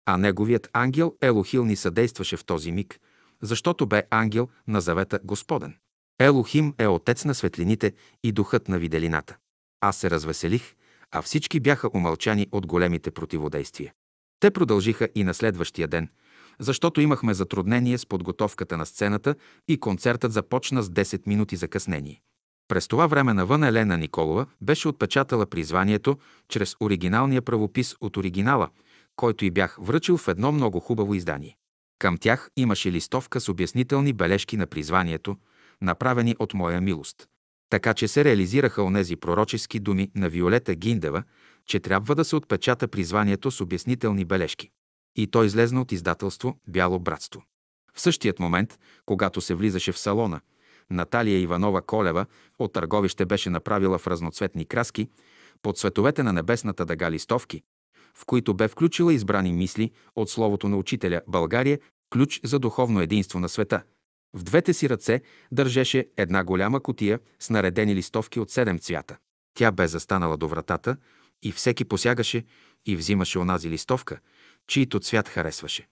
А неговият ангел Елохил ни съдействаше в този миг, защото бе ангел на завета Господен. Елохим е отец на светлините и духът на виделината. Аз се развеселих, а всички бяха умълчани от големите противодействия. Те продължиха и на следващия ден, защото имахме затруднение с подготовката на сцената и концертът започна с 10 минути закъснение. През това време навън Елена Николова беше отпечатала призванието чрез оригиналния правопис от оригинала, който и бях връчил в едно много хубаво издание. Към тях имаше листовка с обяснителни бележки на призванието, направени от моя милост. Така че се реализираха онези пророчески думи на Виолета Гиндева, че трябва да се отпечата призванието с обяснителни бележки. И то излезна от издателство Бяло братство. В същият момент, когато се влизаше в салона, Наталия Иванова Колева от търговище беше направила в разноцветни краски под цветовете на небесната дъга листовки, в които бе включила избрани мисли от словото на учителя България ключ за духовно единство на света. В двете си ръце държеше една голяма котия с наредени листовки от седем цвята. Тя бе застанала до вратата и всеки посягаше и взимаше онази листовка, чието цвят харесваше.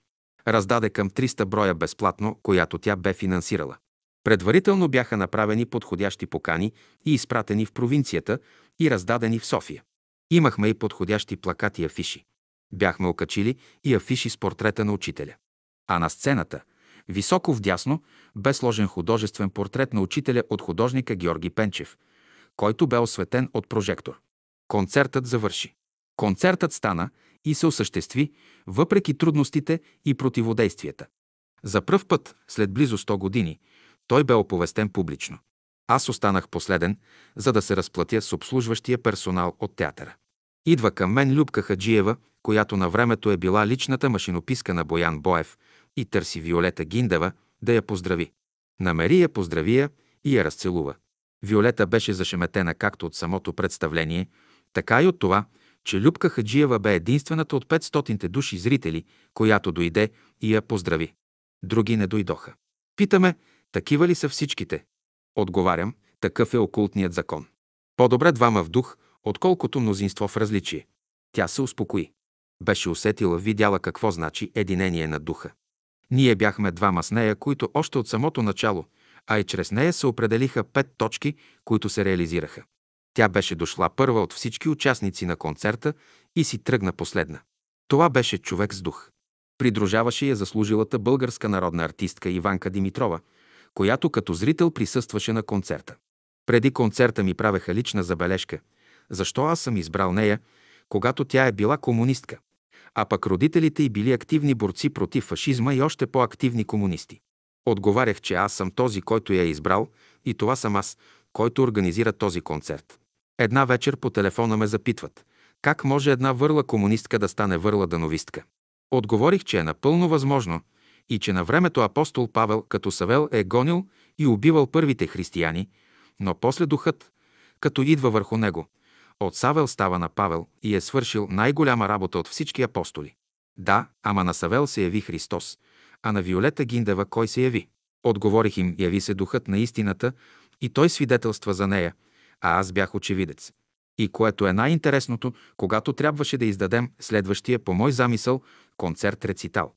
Раздаде към 300 броя безплатно, която тя бе финансирала. Предварително бяха направени подходящи покани и изпратени в провинцията и раздадени в София. Имахме и подходящи плакати и афиши. Бяхме окачили и афиши с портрета на учителя. А на сцената, високо вдясно, бе сложен художествен портрет на учителя от художника Георги Пенчев, който бе осветен от прожектор. Концертът завърши. Концертът стана и се осъществи, въпреки трудностите и противодействията. За пръв път, след близо 100 години, той бе оповестен публично. Аз останах последен, за да се разплатя с обслужващия персонал от театъра. Идва към мен Любка Хаджиева, която на времето е била личната машинописка на Боян Боев и търси Виолета Гиндева да я поздрави. Намери я, поздрави я и я разцелува. Виолета беше зашеметена както от самото представление, така и от това, че Любка Хаджиева бе единствената от 500 души зрители, която дойде и я поздрави. Други не дойдоха. Питаме, такива ли са всичките? Отговарям, такъв е окултният закон. По-добре двама в дух, отколкото мнозинство в различие. Тя се успокои. Беше усетила, видяла какво значи единение на духа. Ние бяхме двама с нея, които още от самото начало, а и чрез нея се определиха пет точки, които се реализираха. Тя беше дошла първа от всички участници на концерта и си тръгна последна. Това беше човек с дух. Придружаваше я заслужилата българска народна артистка Иванка Димитрова, която като зрител присъстваше на концерта. Преди концерта ми правеха лична забележка, защо аз съм избрал нея, когато тя е била комунистка, а пък родителите й били активни борци против фашизма и още по-активни комунисти. Отговарях, че аз съм този, който я е избрал и това съм аз, който организира този концерт. Една вечер по телефона ме запитват, как може една върла комунистка да стане върла дановистка. Отговорих, че е напълно възможно и че на времето апостол Павел като Савел е гонил и убивал първите християни, но после духът, като идва върху него, от Савел става на Павел и е свършил най-голяма работа от всички апостоли. Да, ама на Савел се яви Христос, а на Виолета Гиндева кой се яви? Отговорих им, яви се духът на истината и той свидетелства за нея, а аз бях очевидец. И което е най-интересното, когато трябваше да издадем следващия по мой замисъл концерт-рецитал.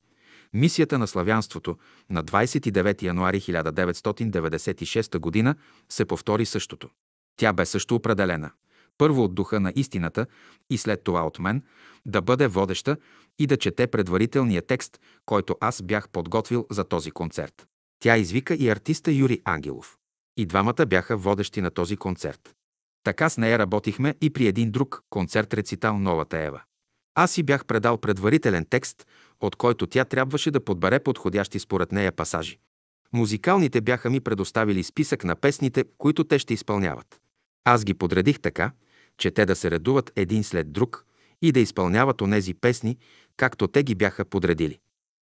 Мисията на славянството на 29 януари 1996 г. се повтори същото. Тя бе също определена. Първо от духа на истината и след това от мен, да бъде водеща и да чете предварителния текст, който аз бях подготвил за този концерт. Тя извика и артиста Юри Ангелов. И двамата бяха водещи на този концерт. Така с нея работихме и при един друг концерт-рецитал Новата Ева. Аз си бях предал предварителен текст, от който тя трябваше да подбере подходящи според нея пасажи. Музикалните бяха ми предоставили списък на песните, които те ще изпълняват. Аз ги подредих така, че те да се редуват един след друг и да изпълняват онези песни, както те ги бяха подредили.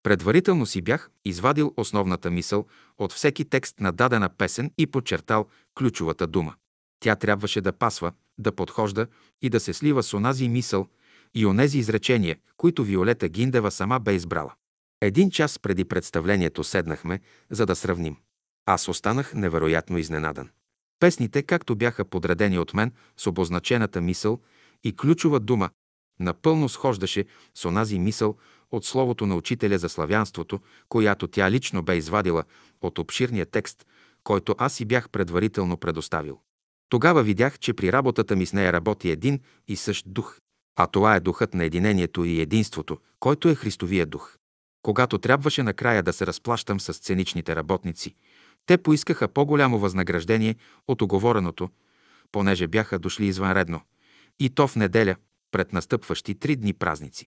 Предварително си бях извадил основната мисъл от всеки текст на дадена песен и подчертал ключовата дума. Тя трябваше да пасва, да подхожда и да се слива с онази мисъл и онези изречения, които Виолета Гиндева сама бе избрала. Един час преди представлението седнахме, за да сравним. Аз останах невероятно изненадан. Песните, както бяха подредени от мен с обозначената мисъл и ключова дума, напълно схождаше с онази мисъл от словото на учителя за славянството, която тя лично бе извадила от обширния текст, който аз си бях предварително предоставил. Тогава видях, че при работата ми с нея работи един и същ дух, а това е духът на единението и единството, който е Христовия дух. Когато трябваше накрая да се разплащам с сценичните работници, те поискаха по-голямо възнаграждение от оговореното, понеже бяха дошли извънредно. И то в неделя, пред настъпващи три дни празници.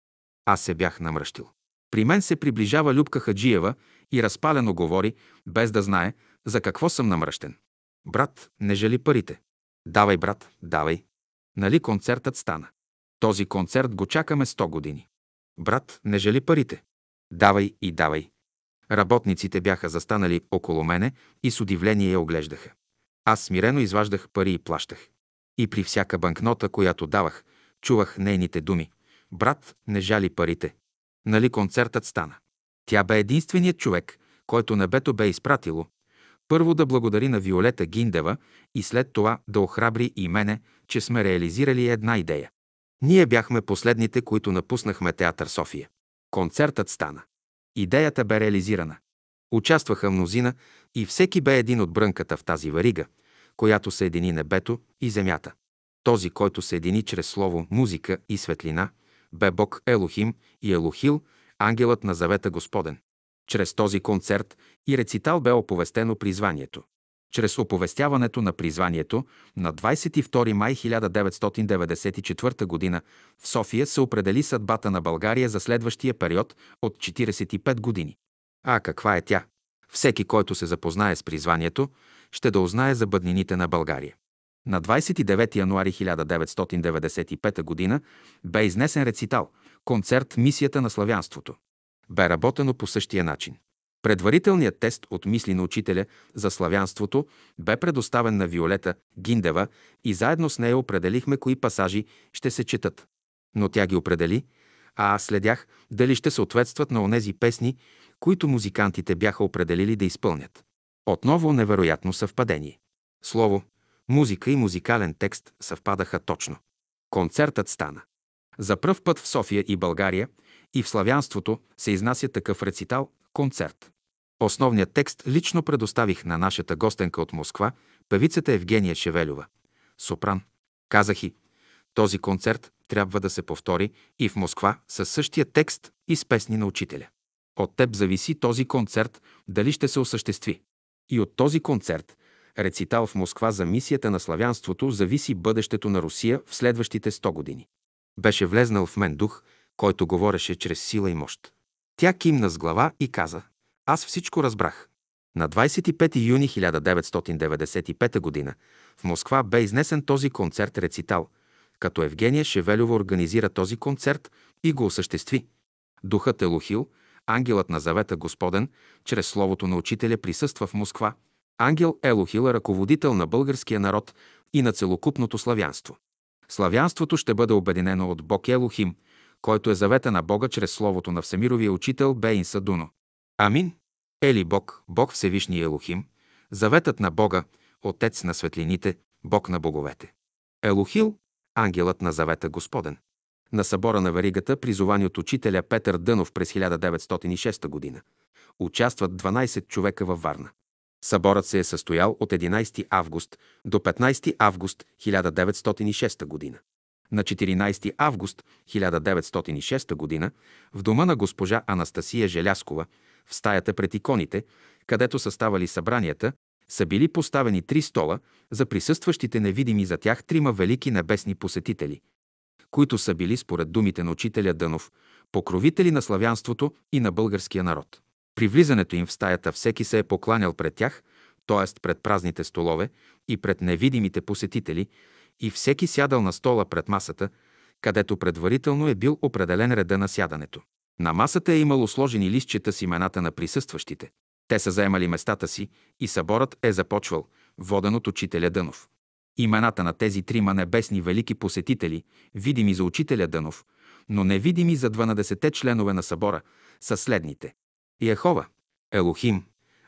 Аз се бях намръщил. При мен се приближава Любка Хаджиева и разпалено говори, без да знае за какво съм намръщен. Брат, не жали парите. Давай, брат, давай. Нали концертът стана? Този концерт го чакаме 100 години. Брат, не жали парите. Давай и давай. Работниците бяха застанали около мене и с удивление я оглеждаха. Аз смирено изваждах пари и плащах. И при всяка банкнота, която давах, чувах нейните думи. Брат, не жали парите. Нали концертът стана? Тя бе единственият човек, който небето бе изпратило. Първо да благодари на Виолета Гиндева и след това да охрабри и мене, че сме реализирали една идея. Ние бяхме последните, които напуснахме театър София. Концертът стана. Идеята бе реализирана. Участваха мнозина и всеки бе един от брънката в тази варига, която съедини небето и земята. Този, който се едини чрез слово, музика и светлина, бе Бог Елохим и Елохил, ангелът на завета Господен. Чрез този концерт и рецитал бе оповестено призванието. Чрез оповестяването на призванието на 22 май 1994 г. в София се определи съдбата на България за следващия период от 45 години. А каква е тя? Всеки, който се запознае с призванието, ще да узнае за бъднините на България. На 29 януари 1995 г. бе изнесен рецитал, концерт «Мисията на славянството». Бе работено по същия начин. Предварителният тест от мисли на учителя за славянството бе предоставен на Виолета Гиндева и заедно с нея определихме кои пасажи ще се четат. Но тя ги определи, а аз следях дали ще съответстват на онези песни, които музикантите бяха определили да изпълнят. Отново невероятно съвпадение. Слово, музика и музикален текст съвпадаха точно. Концертът стана. За пръв път в София и България и в славянството се изнася такъв рецитал концерт. Основният текст лично предоставих на нашата гостенка от Москва, певицата Евгения Шевелева. Сопран. Казах и, този концерт трябва да се повтори и в Москва със същия текст и с песни на учителя. От теб зависи този концерт дали ще се осъществи. И от този концерт, рецитал в Москва за мисията на славянството, зависи бъдещето на Русия в следващите 100 години. Беше влезнал в мен дух, който говореше чрез сила и мощ. Тя кимна с глава и каза, аз всичко разбрах. На 25 юни 1995 г. в Москва бе изнесен този концерт-рецитал, като Евгения Шевелева организира този концерт и го осъществи. Духът Елохил, ангелът на завета Господен, чрез словото на учителя присъства в Москва. Ангел Елохил е ръководител на българския народ и на целокупното славянство. Славянството ще бъде обединено от Бог Елохим – който е завета на Бога чрез словото на Всемировия учител Бейн Садуно. Амин. Ели Бог, Бог Всевишния Елохим, заветът на Бога, Отец на светлините, Бог на боговете. Елохил, ангелът на завета Господен. На събора на Веригата, призовани от учителя Петър Дънов през 1906 година, участват 12 човека във Варна. Съборът се е състоял от 11 август до 15 август 1906 година. На 14 август 1906 г. в дома на госпожа Анастасия Желяскова, в стаята пред иконите, където са ставали събранията, са били поставени три стола за присъстващите невидими за тях трима велики небесни посетители, които са били, според думите на учителя Дънов, покровители на славянството и на българския народ. При влизането им в стаята всеки се е покланял пред тях, т.е. пред празните столове и пред невидимите посетители, и всеки сядал на стола пред масата, където предварително е бил определен реда на сядането. На масата е имало сложени листчета с имената на присъстващите. Те са заемали местата си и съборът е започвал, воден от учителя Дънов. Имената на тези трима небесни велики посетители, видими за учителя Дънов, но невидими за 12-те членове на събора, са следните. Яхова, Елохим,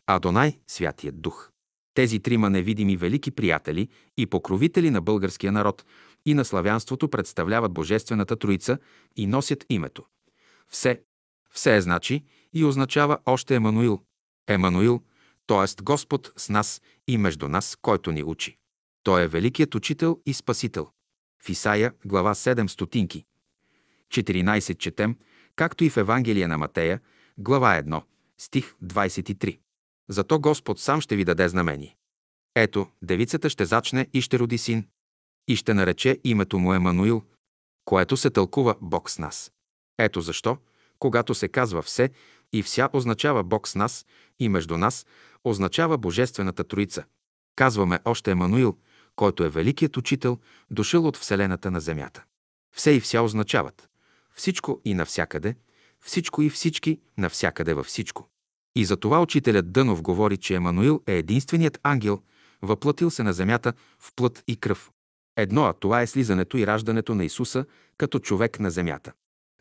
Адонай, Святият Дух. Тези трима невидими велики приятели и покровители на българския народ и на славянството представляват Божествената Троица и носят името. Все. Все е значи и означава още Емануил. Емануил, т.е. Господ с нас и между нас, който ни учи. Той е великият учител и спасител. В Исаия, глава 7 стотинки. 14 четем, както и в Евангелие на Матея, глава 1, стих 23. Зато Господ сам ще ви даде знамение. Ето, девицата ще зачне и ще роди син, и ще нарече името му Емануил, което се тълкува Бог с нас. Ето защо, когато се казва все и вся означава Бог с нас и между нас означава Божествената Троица. Казваме още Емануил, който е великият учител, дошъл от Вселената на Земята. Все и вся означават всичко и навсякъде, всичко и всички, навсякъде във всичко. И за това учителят Дънов говори, че Емануил е единственият ангел, въплътил се на земята в плът и кръв. Едно, а това е слизането и раждането на Исуса като човек на земята.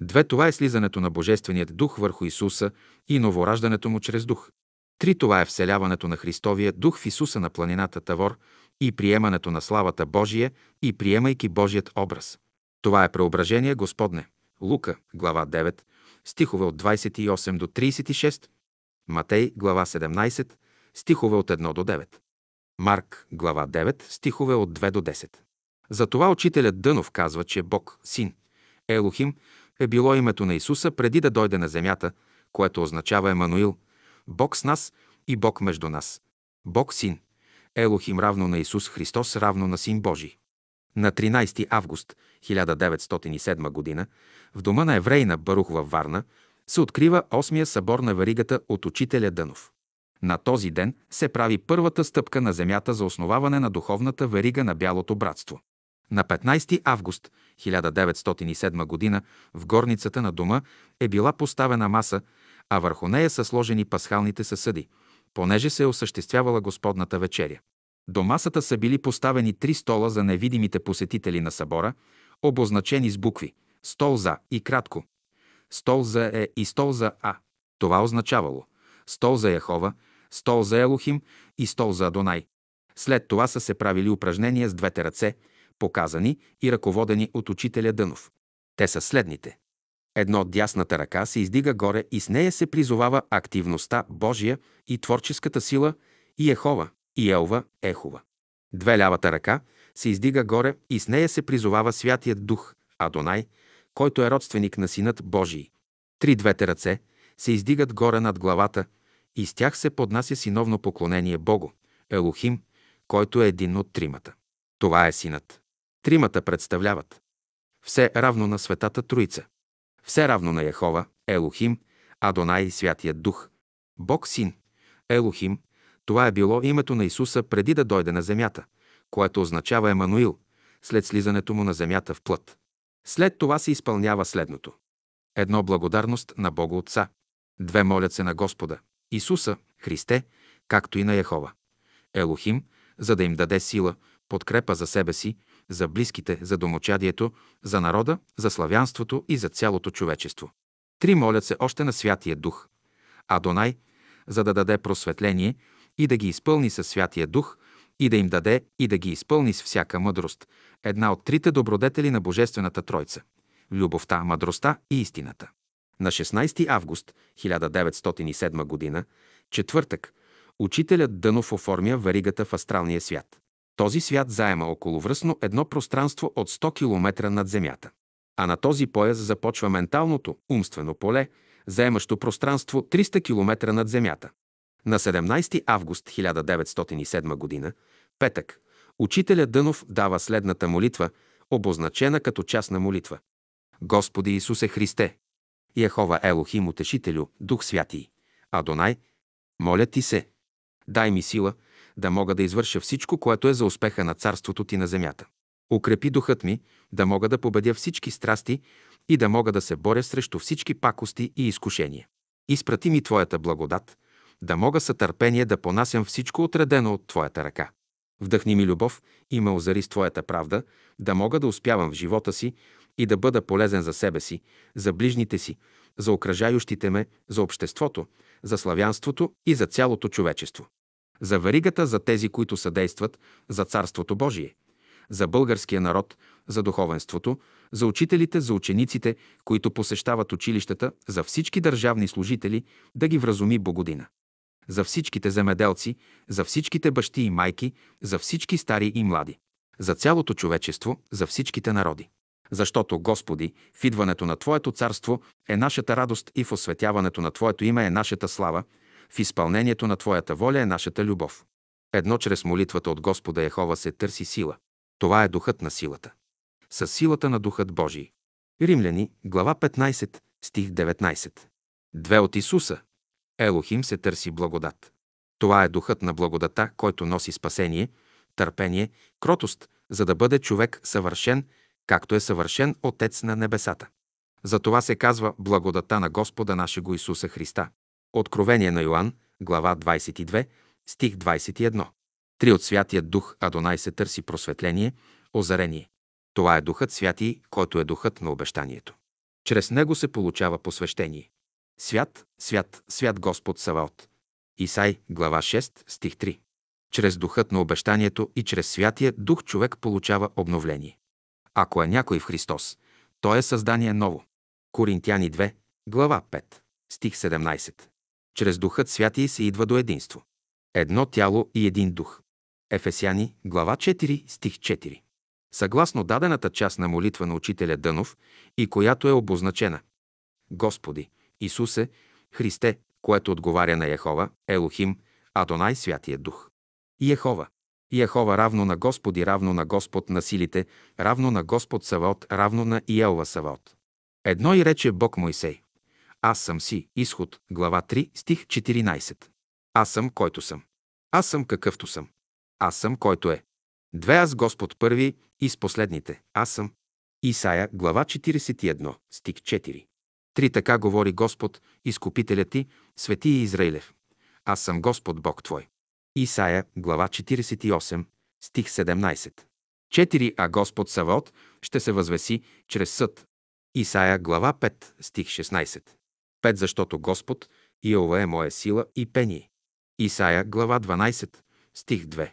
Две, това е слизането на Божественият дух върху Исуса и новораждането му чрез дух. Три, това е вселяването на Христовия дух в Исуса на планината Тавор и приемането на славата Божия и приемайки Божият образ. Това е преображение Господне. Лука, глава 9, стихове от 28 до 36, Матей, глава 17, стихове от 1 до 9. Марк, глава 9, стихове от 2 до 10. Затова учителят Дънов казва, че Бог, Син, Елохим, е било името на Исуса преди да дойде на земята, което означава Емануил, Бог с нас и Бог между нас. Бог Син, Елохим равно на Исус Христос равно на Син Божий. На 13 август 1907 г. в дома на еврейна Барух във Варна се открива осмия събор на варигата от учителя Дънов. На този ден се прави първата стъпка на земята за основаване на духовната верига на Бялото братство. На 15 август 1907 г. в горницата на дома е била поставена маса, а върху нея са сложени пасхалните съсъди, понеже се е осъществявала Господната вечеря. До масата са били поставени три стола за невидимите посетители на събора, обозначени с букви «Стол за» и кратко «Стол за Е» и «Стол за А». Това означавало «Стол за Яхова», «Стол за Елохим» и «Стол за Адонай». След това са се правили упражнения с двете ръце, показани и ръководени от учителя Дънов. Те са следните. Едно дясната ръка се издига горе и с нея се призовава активността Божия и творческата сила и Ехова, и Елва, Ехова. Две лявата ръка се издига горе и с нея се призовава Святият Дух, Адонай, който е родственик на Синът Божий. Три двете ръце се издигат горе над главата и с тях се поднася синовно поклонение Богу, Елохим, който е един от тримата. Това е Синът. Тримата представляват все равно на Светата Троица, все равно на Яхова, Елохим, Адонай и Святият Дух. Бог Син, Елохим, това е било името на Исуса преди да дойде на земята, което означава Емануил, след слизането му на земята в плът. След това се изпълнява следното. Едно благодарност на Бога Отца. Две молят се на Господа, Исуса, Христе, както и на Яхова. Елохим, за да им даде сила, подкрепа за себе си, за близките, за домочадието, за народа, за славянството и за цялото човечество. Три молят се още на Святия Дух. Адонай, за да даде просветление и да ги изпълни със Святия Дух, и да им даде и да ги изпълни с всяка мъдрост, една от трите добродетели на Божествената Тройца – любовта, мъдростта и истината. На 16 август 1907 г., четвъртък, учителят Дънов оформя варигата в астралния свят. Този свят заема околовръстно едно пространство от 100 км над Земята. А на този пояс започва менталното, умствено поле, заемащо пространство 300 км над Земята. На 17 август 1907 г., петък, учителя Дънов дава следната молитва, обозначена като частна молитва. Господи Исусе Христе, Яхова Елохим Утешителю, Дух Святий, Адонай, моля Ти се, дай ми сила да мога да извърша всичко, което е за успеха на царството Ти на земята. Укрепи духът ми, да мога да победя всички страсти и да мога да се боря срещу всички пакости и изкушения. Изпрати ми Твоята благодат, да мога със търпение да понасям всичко отредено от Твоята ръка. Вдъхни ми любов и ме озари с Твоята правда, да мога да успявам в живота си и да бъда полезен за себе си, за ближните си, за окръжающите ме, за обществото, за славянството и за цялото човечество. За варигата за тези, които съдействат за Царството Божие, за българския народ, за духовенството, за учителите, за учениците, които посещават училищата, за всички държавни служители, да ги вразуми Богодина. За всичките земеделци, за всичките бащи и майки, за всички стари и млади. За цялото човечество, за всичките народи. Защото, Господи, в идването на Твоето царство е нашата радост и в осветяването на Твоето име е нашата слава, в изпълнението на Твоята воля е нашата любов. Едно чрез молитвата от Господа Ехова се търси сила. Това е духът на силата. С силата на Духът Божий. Римляни, глава 15, стих 19. Две от Исуса. Елохим се търси благодат. Това е духът на благодата, който носи спасение, търпение, кротост, за да бъде човек съвършен, както е съвършен Отец на небесата. За това се казва благодата на Господа нашего Исуса Христа. Откровение на Йоанн, глава 22, стих 21. Три от Святия Дух Адонай се търси просветление, озарение. Това е Духът Святий, който е Духът на обещанието. Чрез него се получава посвещение. Свят, свят, свят Господ Саваот. Исай, глава 6, стих 3. Чрез Духът на обещанието и чрез Святия Дух човек получава обновление. Ако е някой в Христос, той е създание ново. Коринтяни 2, глава 5, стих 17. Чрез Духът Святий се идва до единство. Едно тяло и един дух. Ефесяни, глава 4, стих 4. Съгласно дадената част на молитва на учителя Дънов и която е обозначена Господи, Исусе, Христе, което отговаря на Яхова, Елохим, Адонай Святия Дух. Яхова. Яхова равно на Господи, равно на Господ на силите, равно на Господ Саваот, равно на Иелва Саваот. Едно и рече Бог Мойсей. Аз съм си. Изход, глава 3, стих 14. Аз съм, който съм. Аз съм какъвто съм. Аз съм, който е. Две аз Господ първи и с последните. Аз съм. Исая, глава 41, стих 4. Три така говори Господ, изкупителят ти, светия Израилев. Аз съм Господ Бог твой. Исая, глава 48, стих 17. 4. А Господ Саваот ще се възвеси чрез съд. Исая, глава 5, стих 16. 5. Защото Господ, Иова е моя сила и пение. Исая, глава 12, стих 2.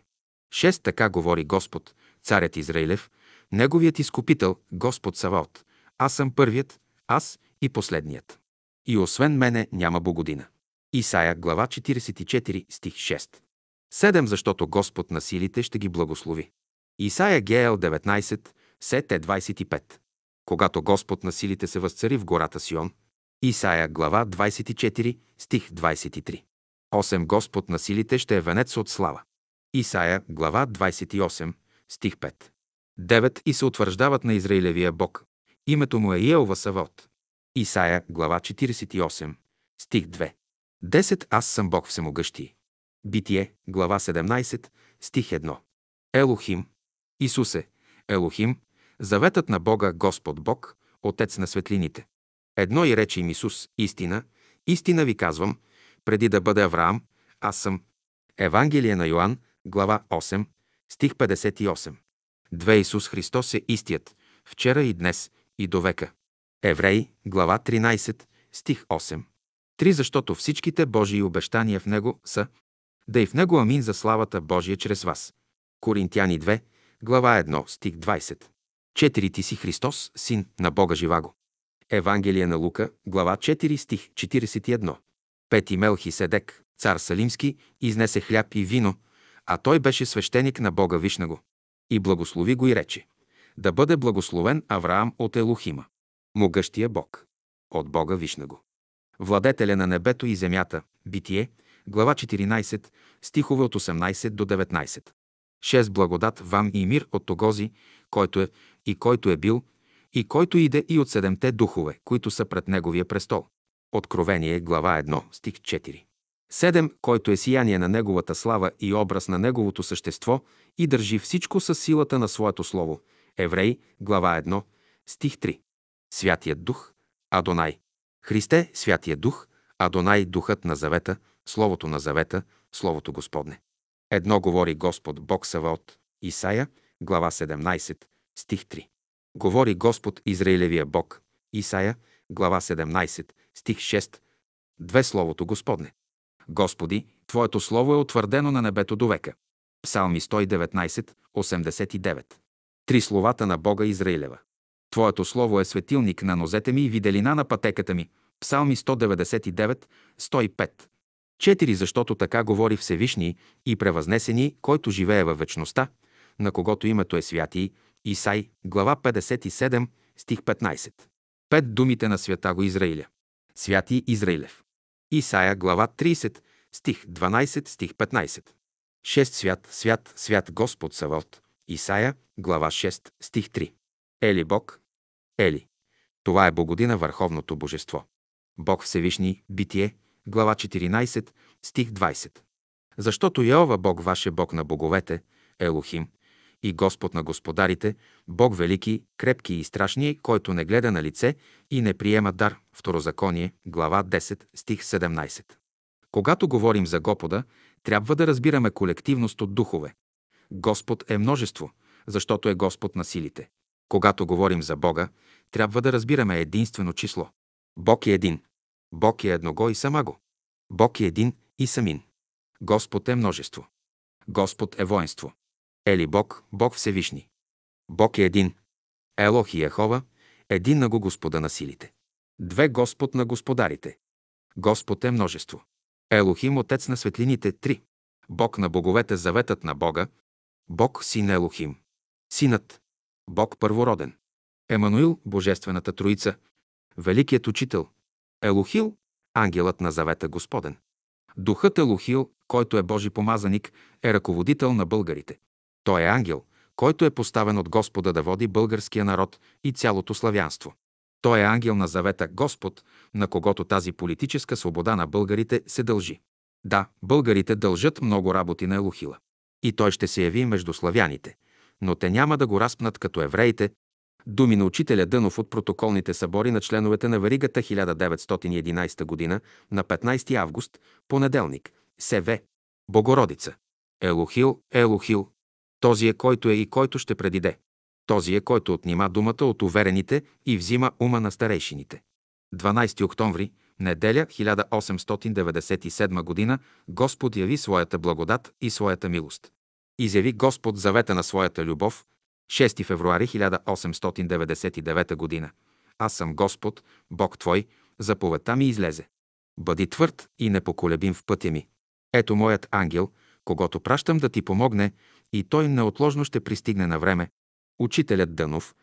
6. Така говори Господ, царят Израилев, неговият изкупител, Господ Саваот. Аз съм първият, аз и последният. И освен мене няма богодина. Исая, глава 44, стих 6. 7. Защото Господ на силите ще ги благослови. Исая Геел 19, СТ 25. Когато Господ на силите се възцари в гората Сион. Исая, глава 24, стих 23. 8. Господ на силите ще е венец от слава. Исая, глава 28, стих 5. 9. И се утвърждават на Израилевия Бог. Името му е Иелва Савот. Исая, глава 48, стих 2. 10. Аз съм Бог всемогъщи. Битие, глава 17, стих 1. Елохим. Исусе, Елохим, заветът на Бога Господ Бог, Отец на светлините. Едно и рече им Исус, истина, истина ви казвам, преди да бъде Авраам, аз съм. Евангелие на Йоанн, глава 8, стих 58. Две Исус Христос е истият, вчера и днес, и до века. Евреи, глава 13, стих 8. Три, защото всичките Божии обещания в Него са да и в Него амин за славата Божия чрез вас. Коринтяни 2, глава 1, стих 20. Четири ти си Христос, син на Бога живаго. Евангелие на Лука, глава 4, стих 41. Пети Мелхиседек, цар Салимски, изнесе хляб и вино, а той беше свещеник на Бога Вишнаго. И благослови го и рече, да бъде благословен Авраам от Елохима, могъщия Бог, от Бога Вишнаго. Владетеля на небето и земята, Битие, глава 14, стихове от 18 до 19. Шест благодат вам и мир от Тогози, който е и който е бил, и който иде и от седемте духове, които са пред Неговия престол. Откровение, глава 1, стих 4. Седем, който е сияние на Неговата слава и образ на Неговото същество и държи всичко със силата на Своето Слово. Еврей, глава 1, стих 3. Святият Дух, Адонай. Христе, Святия Дух, Адонай, Духът на Завета, Словото на Завета, Словото Господне. Едно говори Господ Бог Саваот, Исаия, глава 17, стих 3. Говори Господ Израилевия Бог, Исаия, глава 17, стих 6. Две Словото Господне. Господи, Твоето Слово е утвърдено на небето до века. Псалми 119, 89. Три словата на Бога Израилева. Твоето Слово е светилник на нозете ми и виделина на пътеката ми. Псалми 199, 105. Четири, защото така говори Всевишний и превъзнесени, който живее във вечността, на когото името е святий, Исай, глава 57, стих 15. Пет думите на свята го Израиля. Святи Израилев. Исая, глава 30, стих 12, стих 15. Шест свят, свят, свят Господ Савот. Исая, глава 6, стих 3. Ели Бог. Ели. Това е Богодина върховното божество. Бог Всевишний, Битие, глава 14, стих 20. Защото Йова Бог ваше Бог на боговете, Елохим, и Господ на господарите, Бог велики, крепки и страшни, който не гледа на лице и не приема дар. Второзаконие, глава 10, стих 17. Когато говорим за Господа, трябва да разбираме колективност от духове. Господ е множество, защото е Господ на силите. Когато говорим за Бога, трябва да разбираме единствено число. Бог е един. Бог е едного и самаго. Бог е един и самин. Господ е множество. Господ е воинство. Ели Бог, Бог Всевишни. Бог е един. Елох и Яхова, един на го Господа на силите. Две Господ на господарите. Господ е множество. Елохим, Отец на светлините, три. Бог на боговете, заветът на Бога. Бог, Син Елохим. Синът. Бог първороден. Емануил, Божествената Троица. Великият Учител. Елохил, ангелът на завета Господен. Духът Елохил, който е Божи помазаник, е ръководител на българите. Той е ангел, който е поставен от Господа да води българския народ и цялото славянство. Той е ангел на завета Господ, на когото тази политическа свобода на българите се дължи. Да, българите дължат много работи на Елохила. И той ще се яви между славяните, но те няма да го разпнат като евреите. Думи на учителя Дънов от протоколните събори на членовете на Веригата 1911 г. на 15 август, понеделник, СВ. Богородица. Елохил, Елохил. Този е който е и който ще предиде. Този е който отнима думата от уверените и взима ума на старейшините. 12 октомври, неделя 1897 г. Господ яви своята благодат и своята милост. Изяви Господ завета на своята любов 6 февруари 1899 г. Аз съм Господ, Бог Твой, заповедта ми излезе. Бъди твърд и непоколебим в пътя ми. Ето моят ангел, когато пращам да ти помогне, и той неотложно ще пристигне на време. Учителят Дънов,